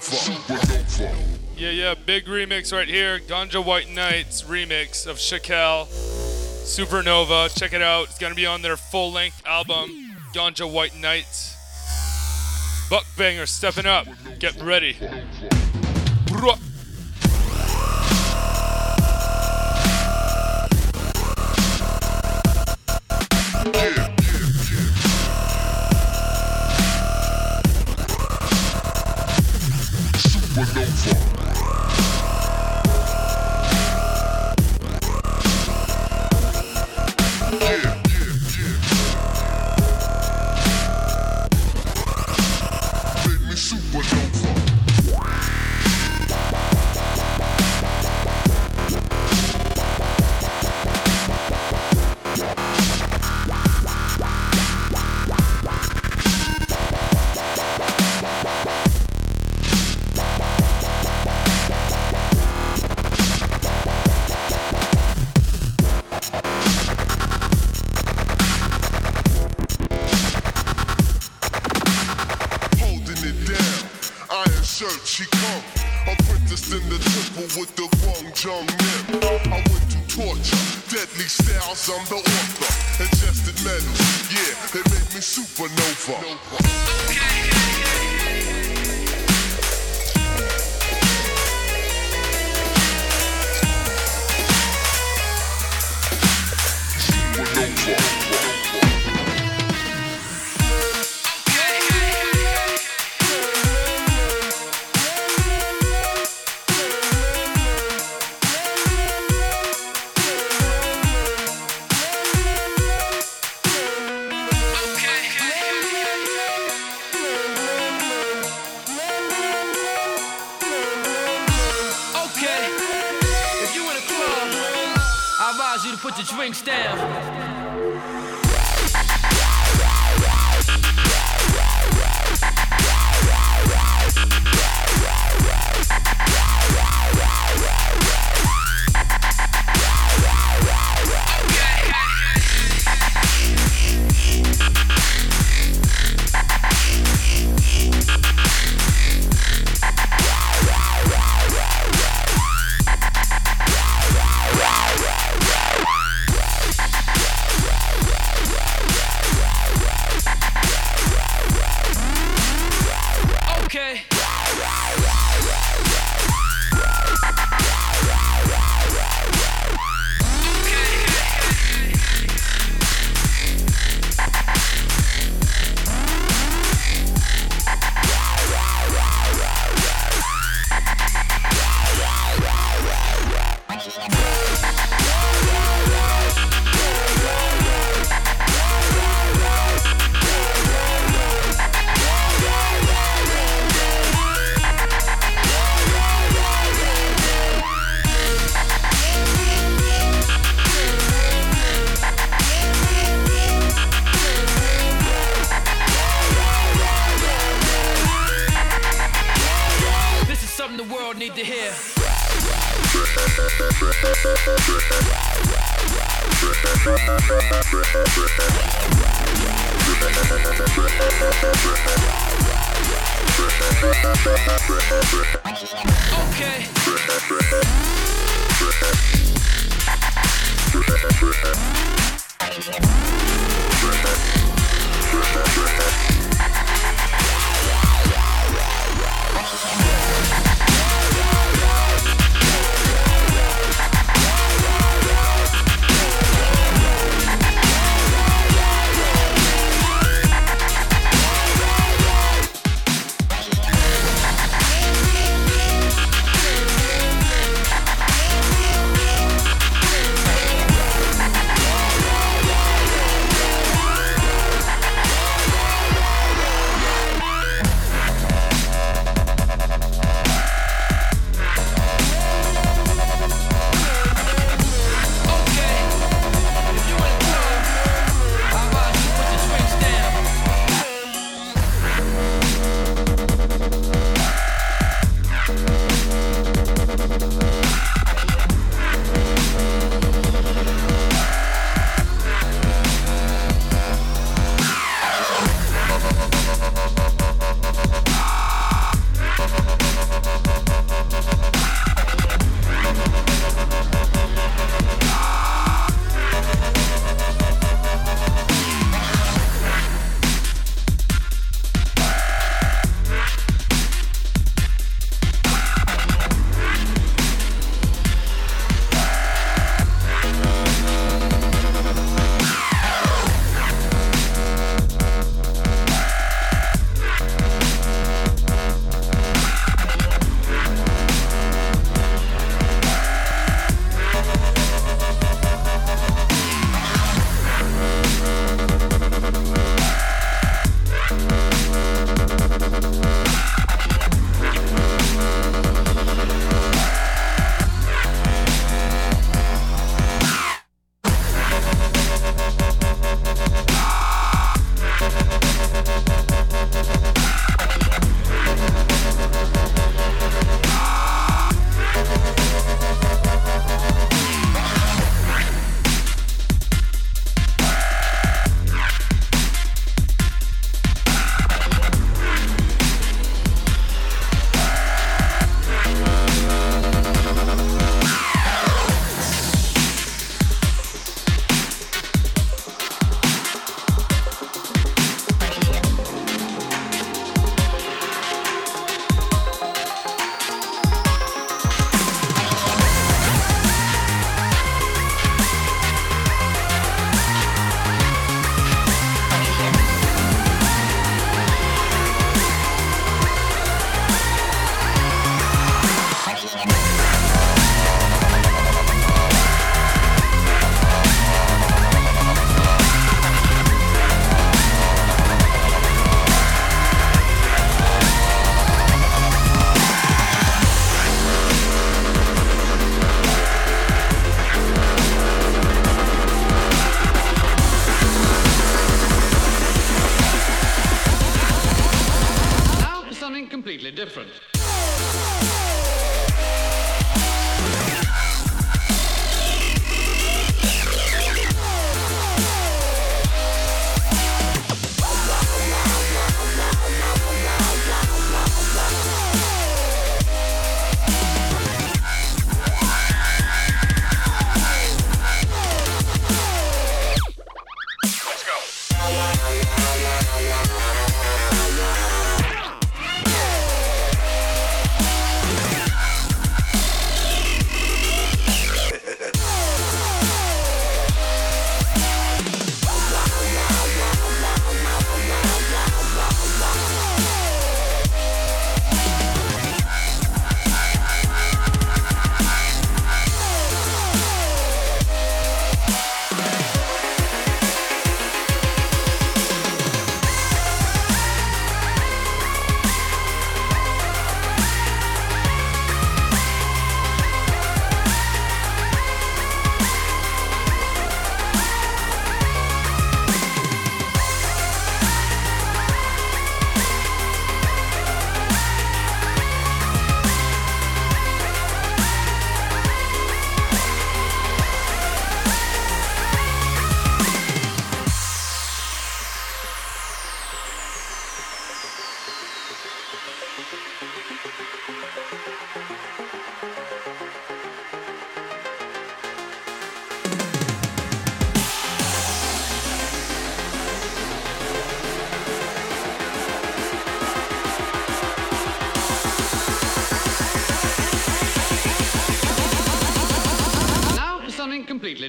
Supernova. Yeah, yeah, big remix right here. Ganja White Night's remix of Shakel. Supernova. Check it out. It's going to be on their full length album, Ganja White Night's. Buckbanger stepping up. Get ready.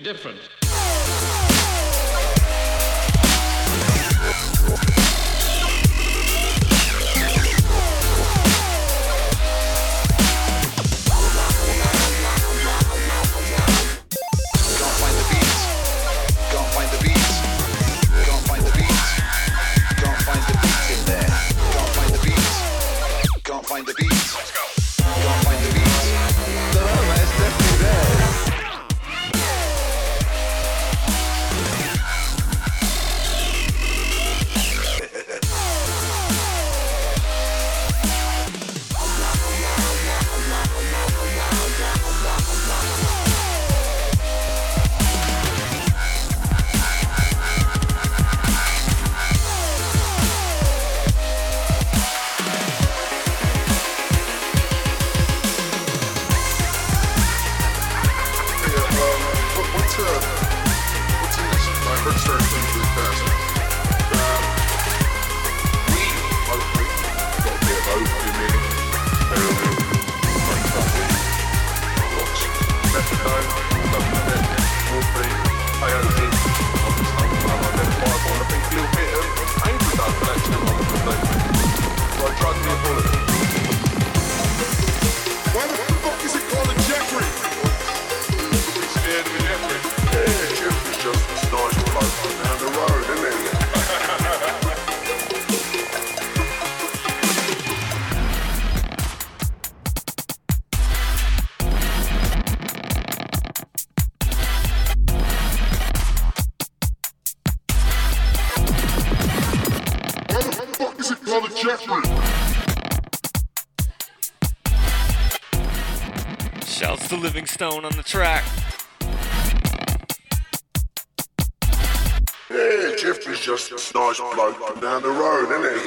different. going on the track. Hey, Jeffrey's just a nice bloke down the road, isn't it?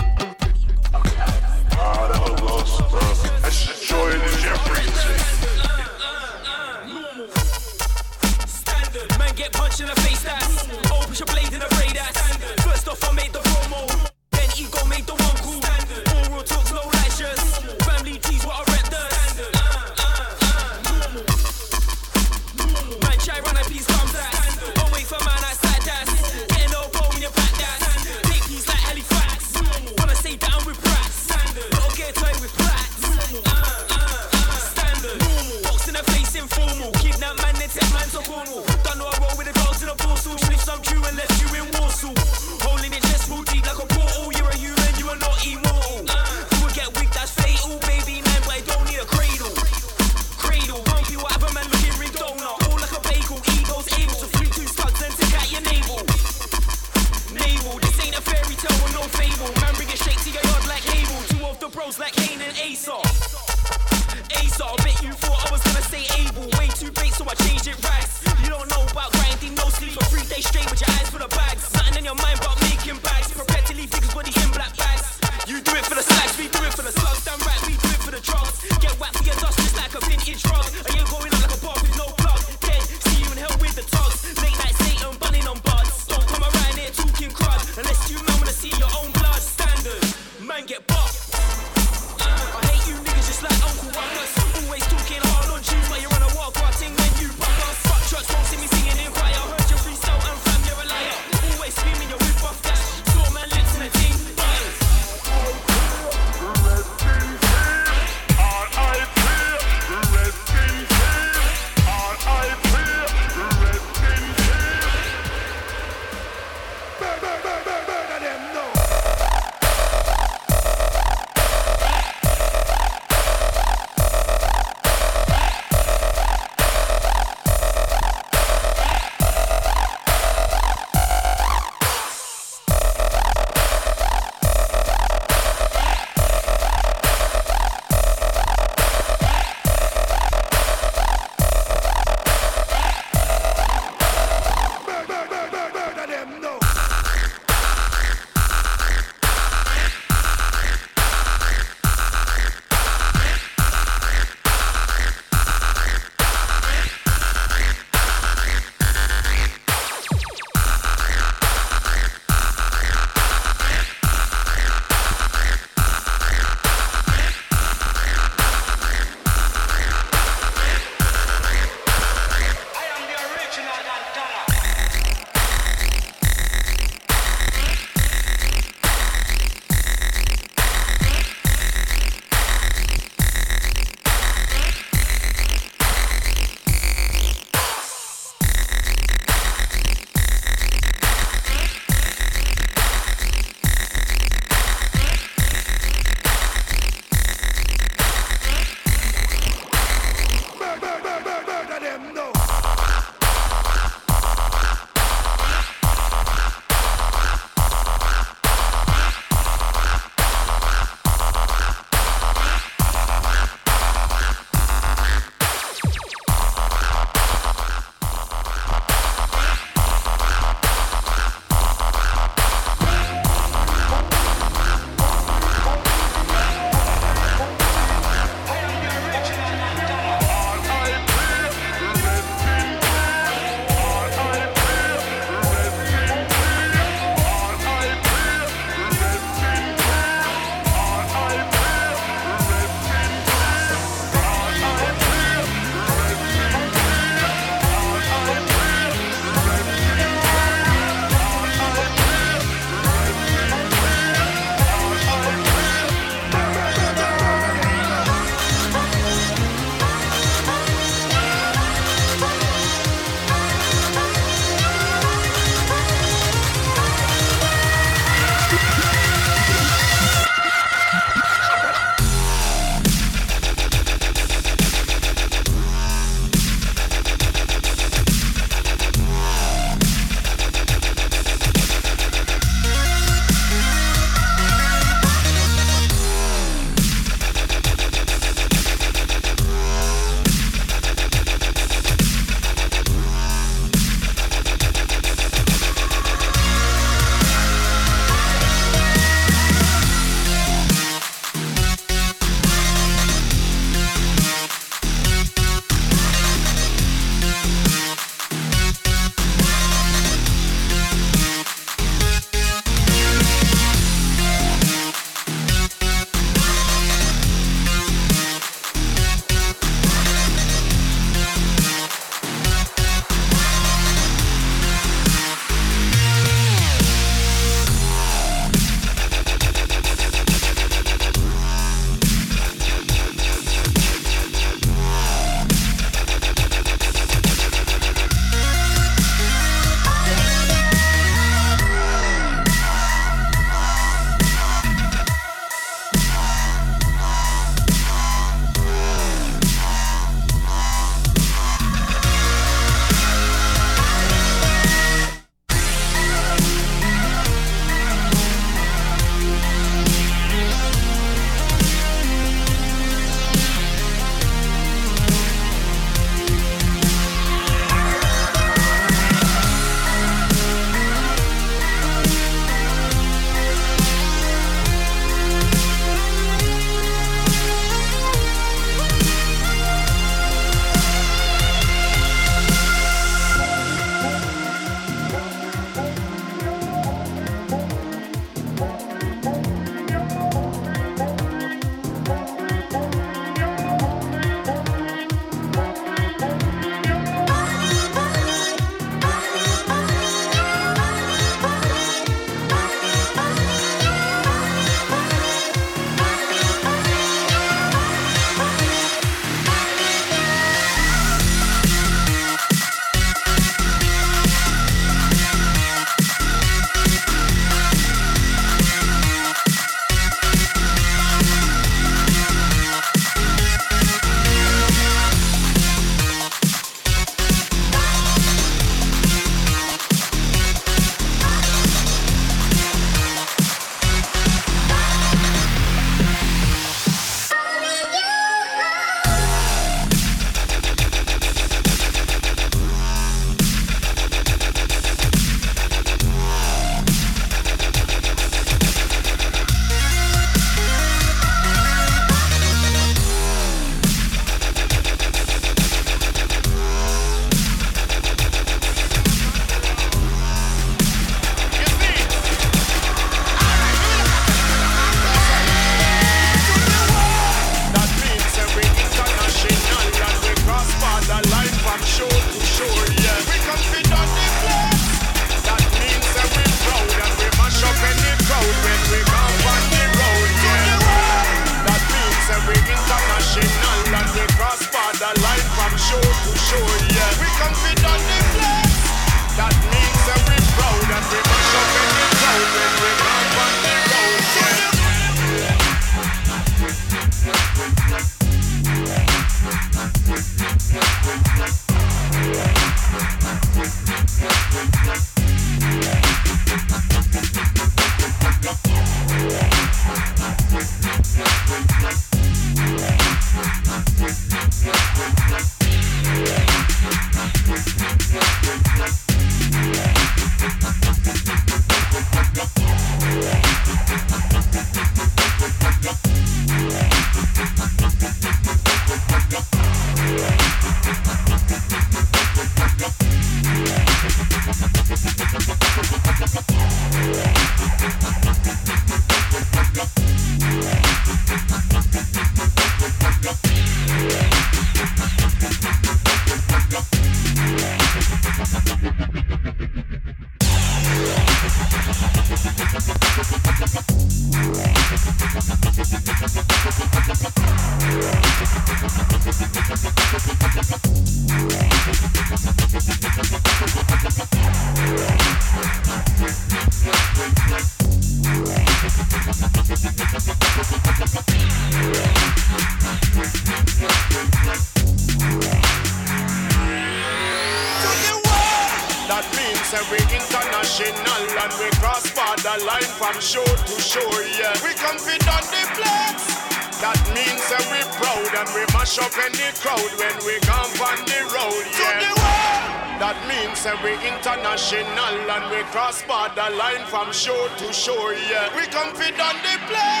say we international and we cross border line from shore to shore, yeah. We confident the play.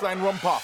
baseline rumpa.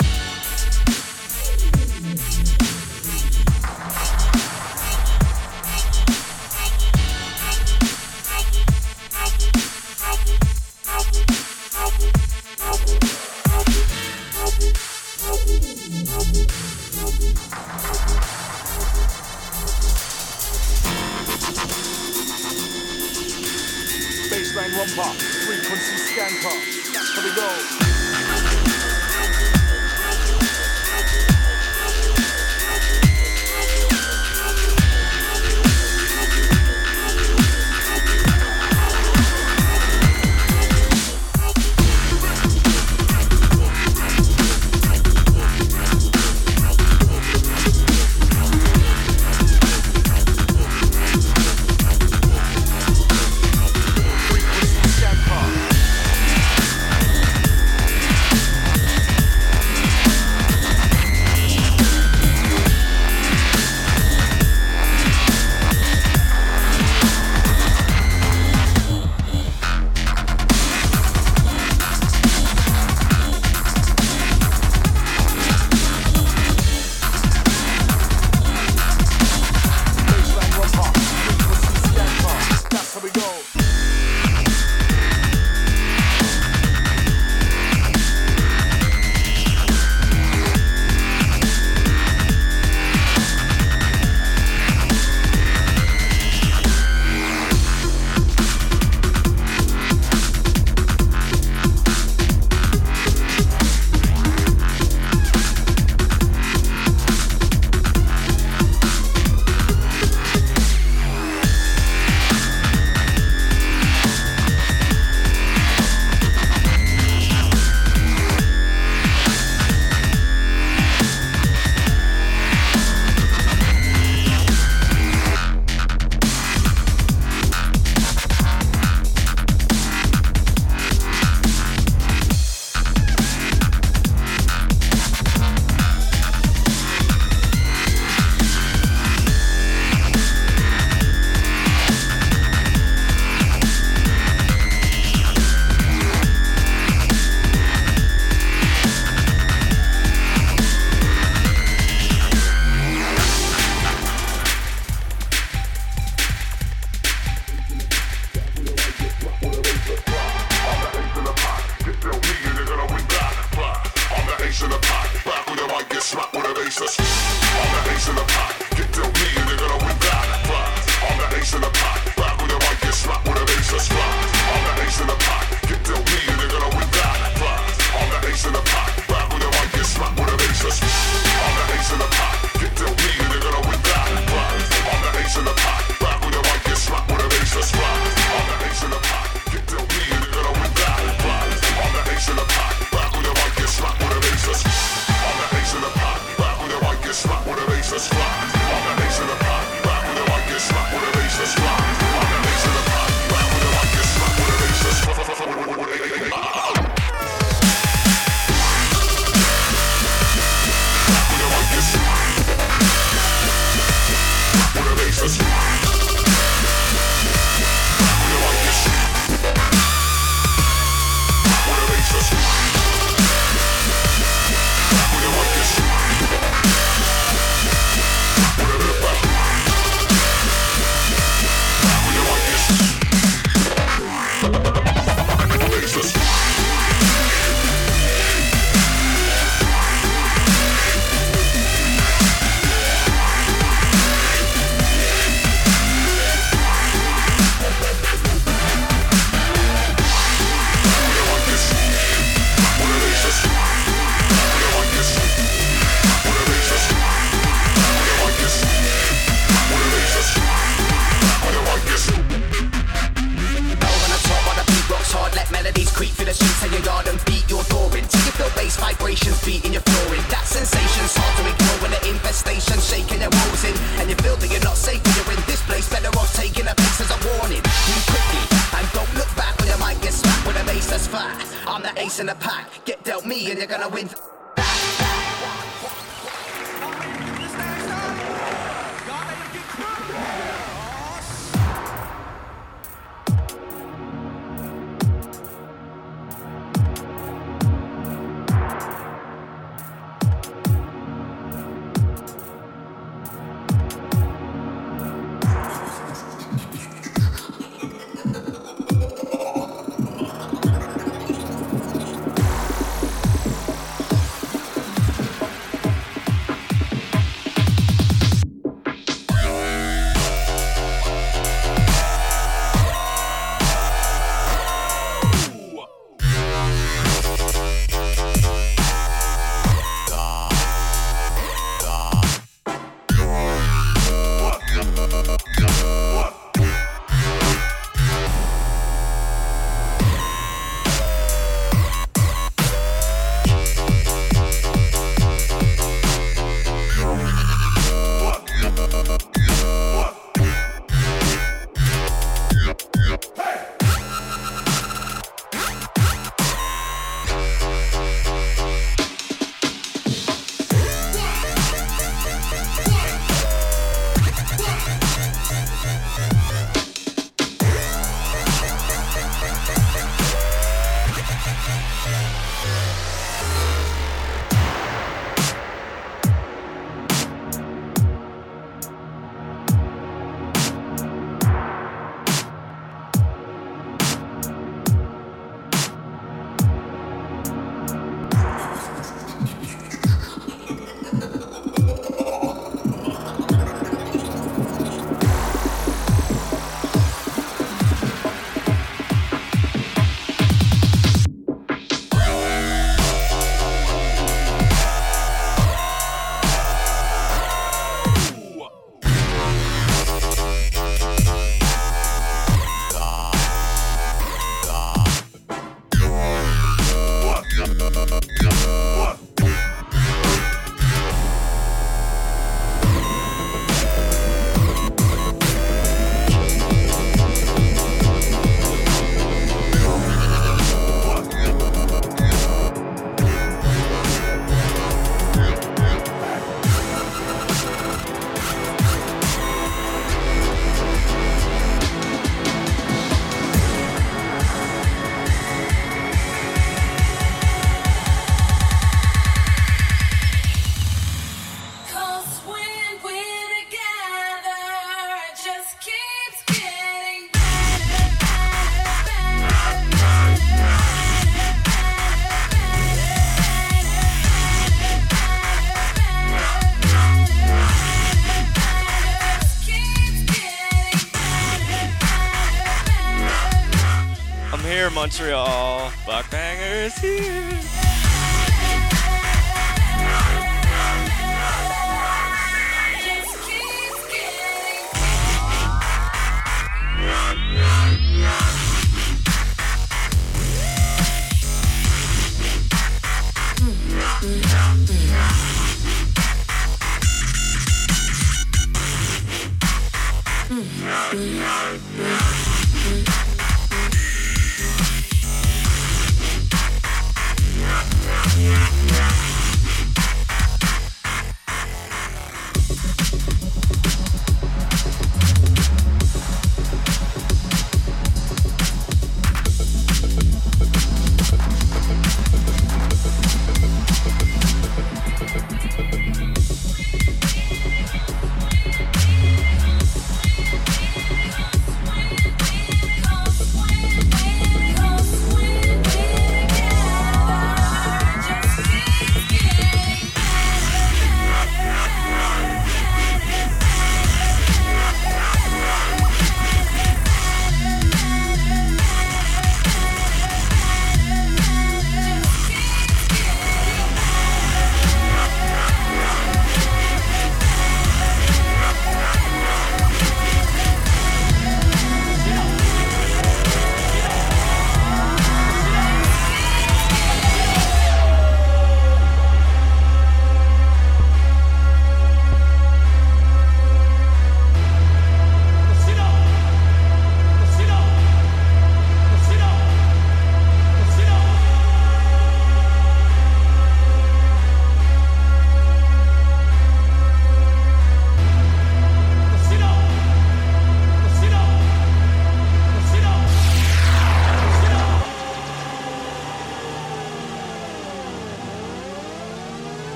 Montreal. Buckbangers here.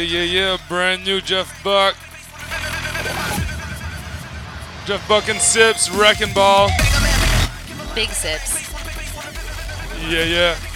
Yeah, yeah, yeah. Brand new Jeff Buck. Jeff Buck and Sips, Wrecking Ball. Big Sips. Yeah, yeah.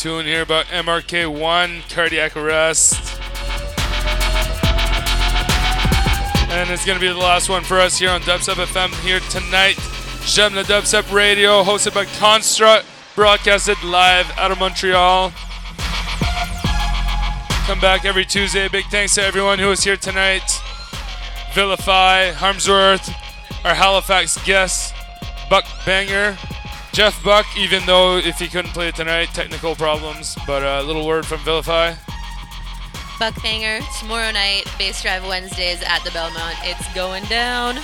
Tune here about MRK1, cardiac arrest. And it's going to be the last one for us here on Dubstep FM here tonight. Jemna Dubstep Radio, hosted by Construct, broadcasted live out of Montreal. Come back every Tuesday. Big thanks to everyone who was here tonight. Vilify, Harmsworth, our Halifax guest, Buck Banger, Jeff Buck, even though if he couldn't play tonight, technical problems. But a little word from Vilify. Buckbanger, tomorrow night, Bass Drive Wednesdays at the Belmont. It's going down.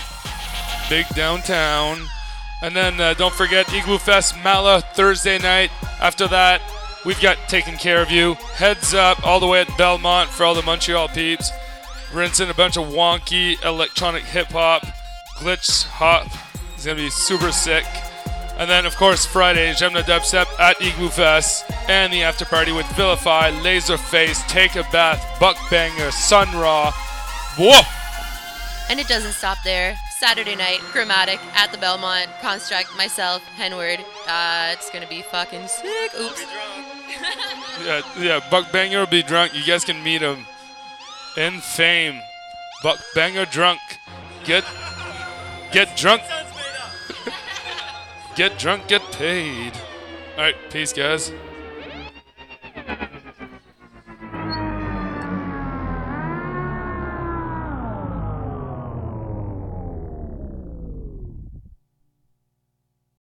Big downtown. And then uh, don't forget Igloofest Mala Thursday night. After that, we've got Taking Care of You. Heads up all the way at Belmont for all the Montreal peeps. Rinsing a bunch of wonky electronic hip hop, glitch hop. It's gonna be super sick. And then, of course, Friday, Jemna Dubstep at Igloofest and the after party with Vilify, Laserface, Take a Bath, Buckbanger, Sun Ra. Whoa! And it doesn't stop there. Saturday night, Gramatik at the Belmont, Construct, myself, Henward. Uh, it's gonna be fucking sick. Oops. Yeah, yeah, Buck Banger will be drunk. You guys can meet him in fame. Buck Banger drunk. Get get drunk. Get drunk, get paid. Alright, peace guys.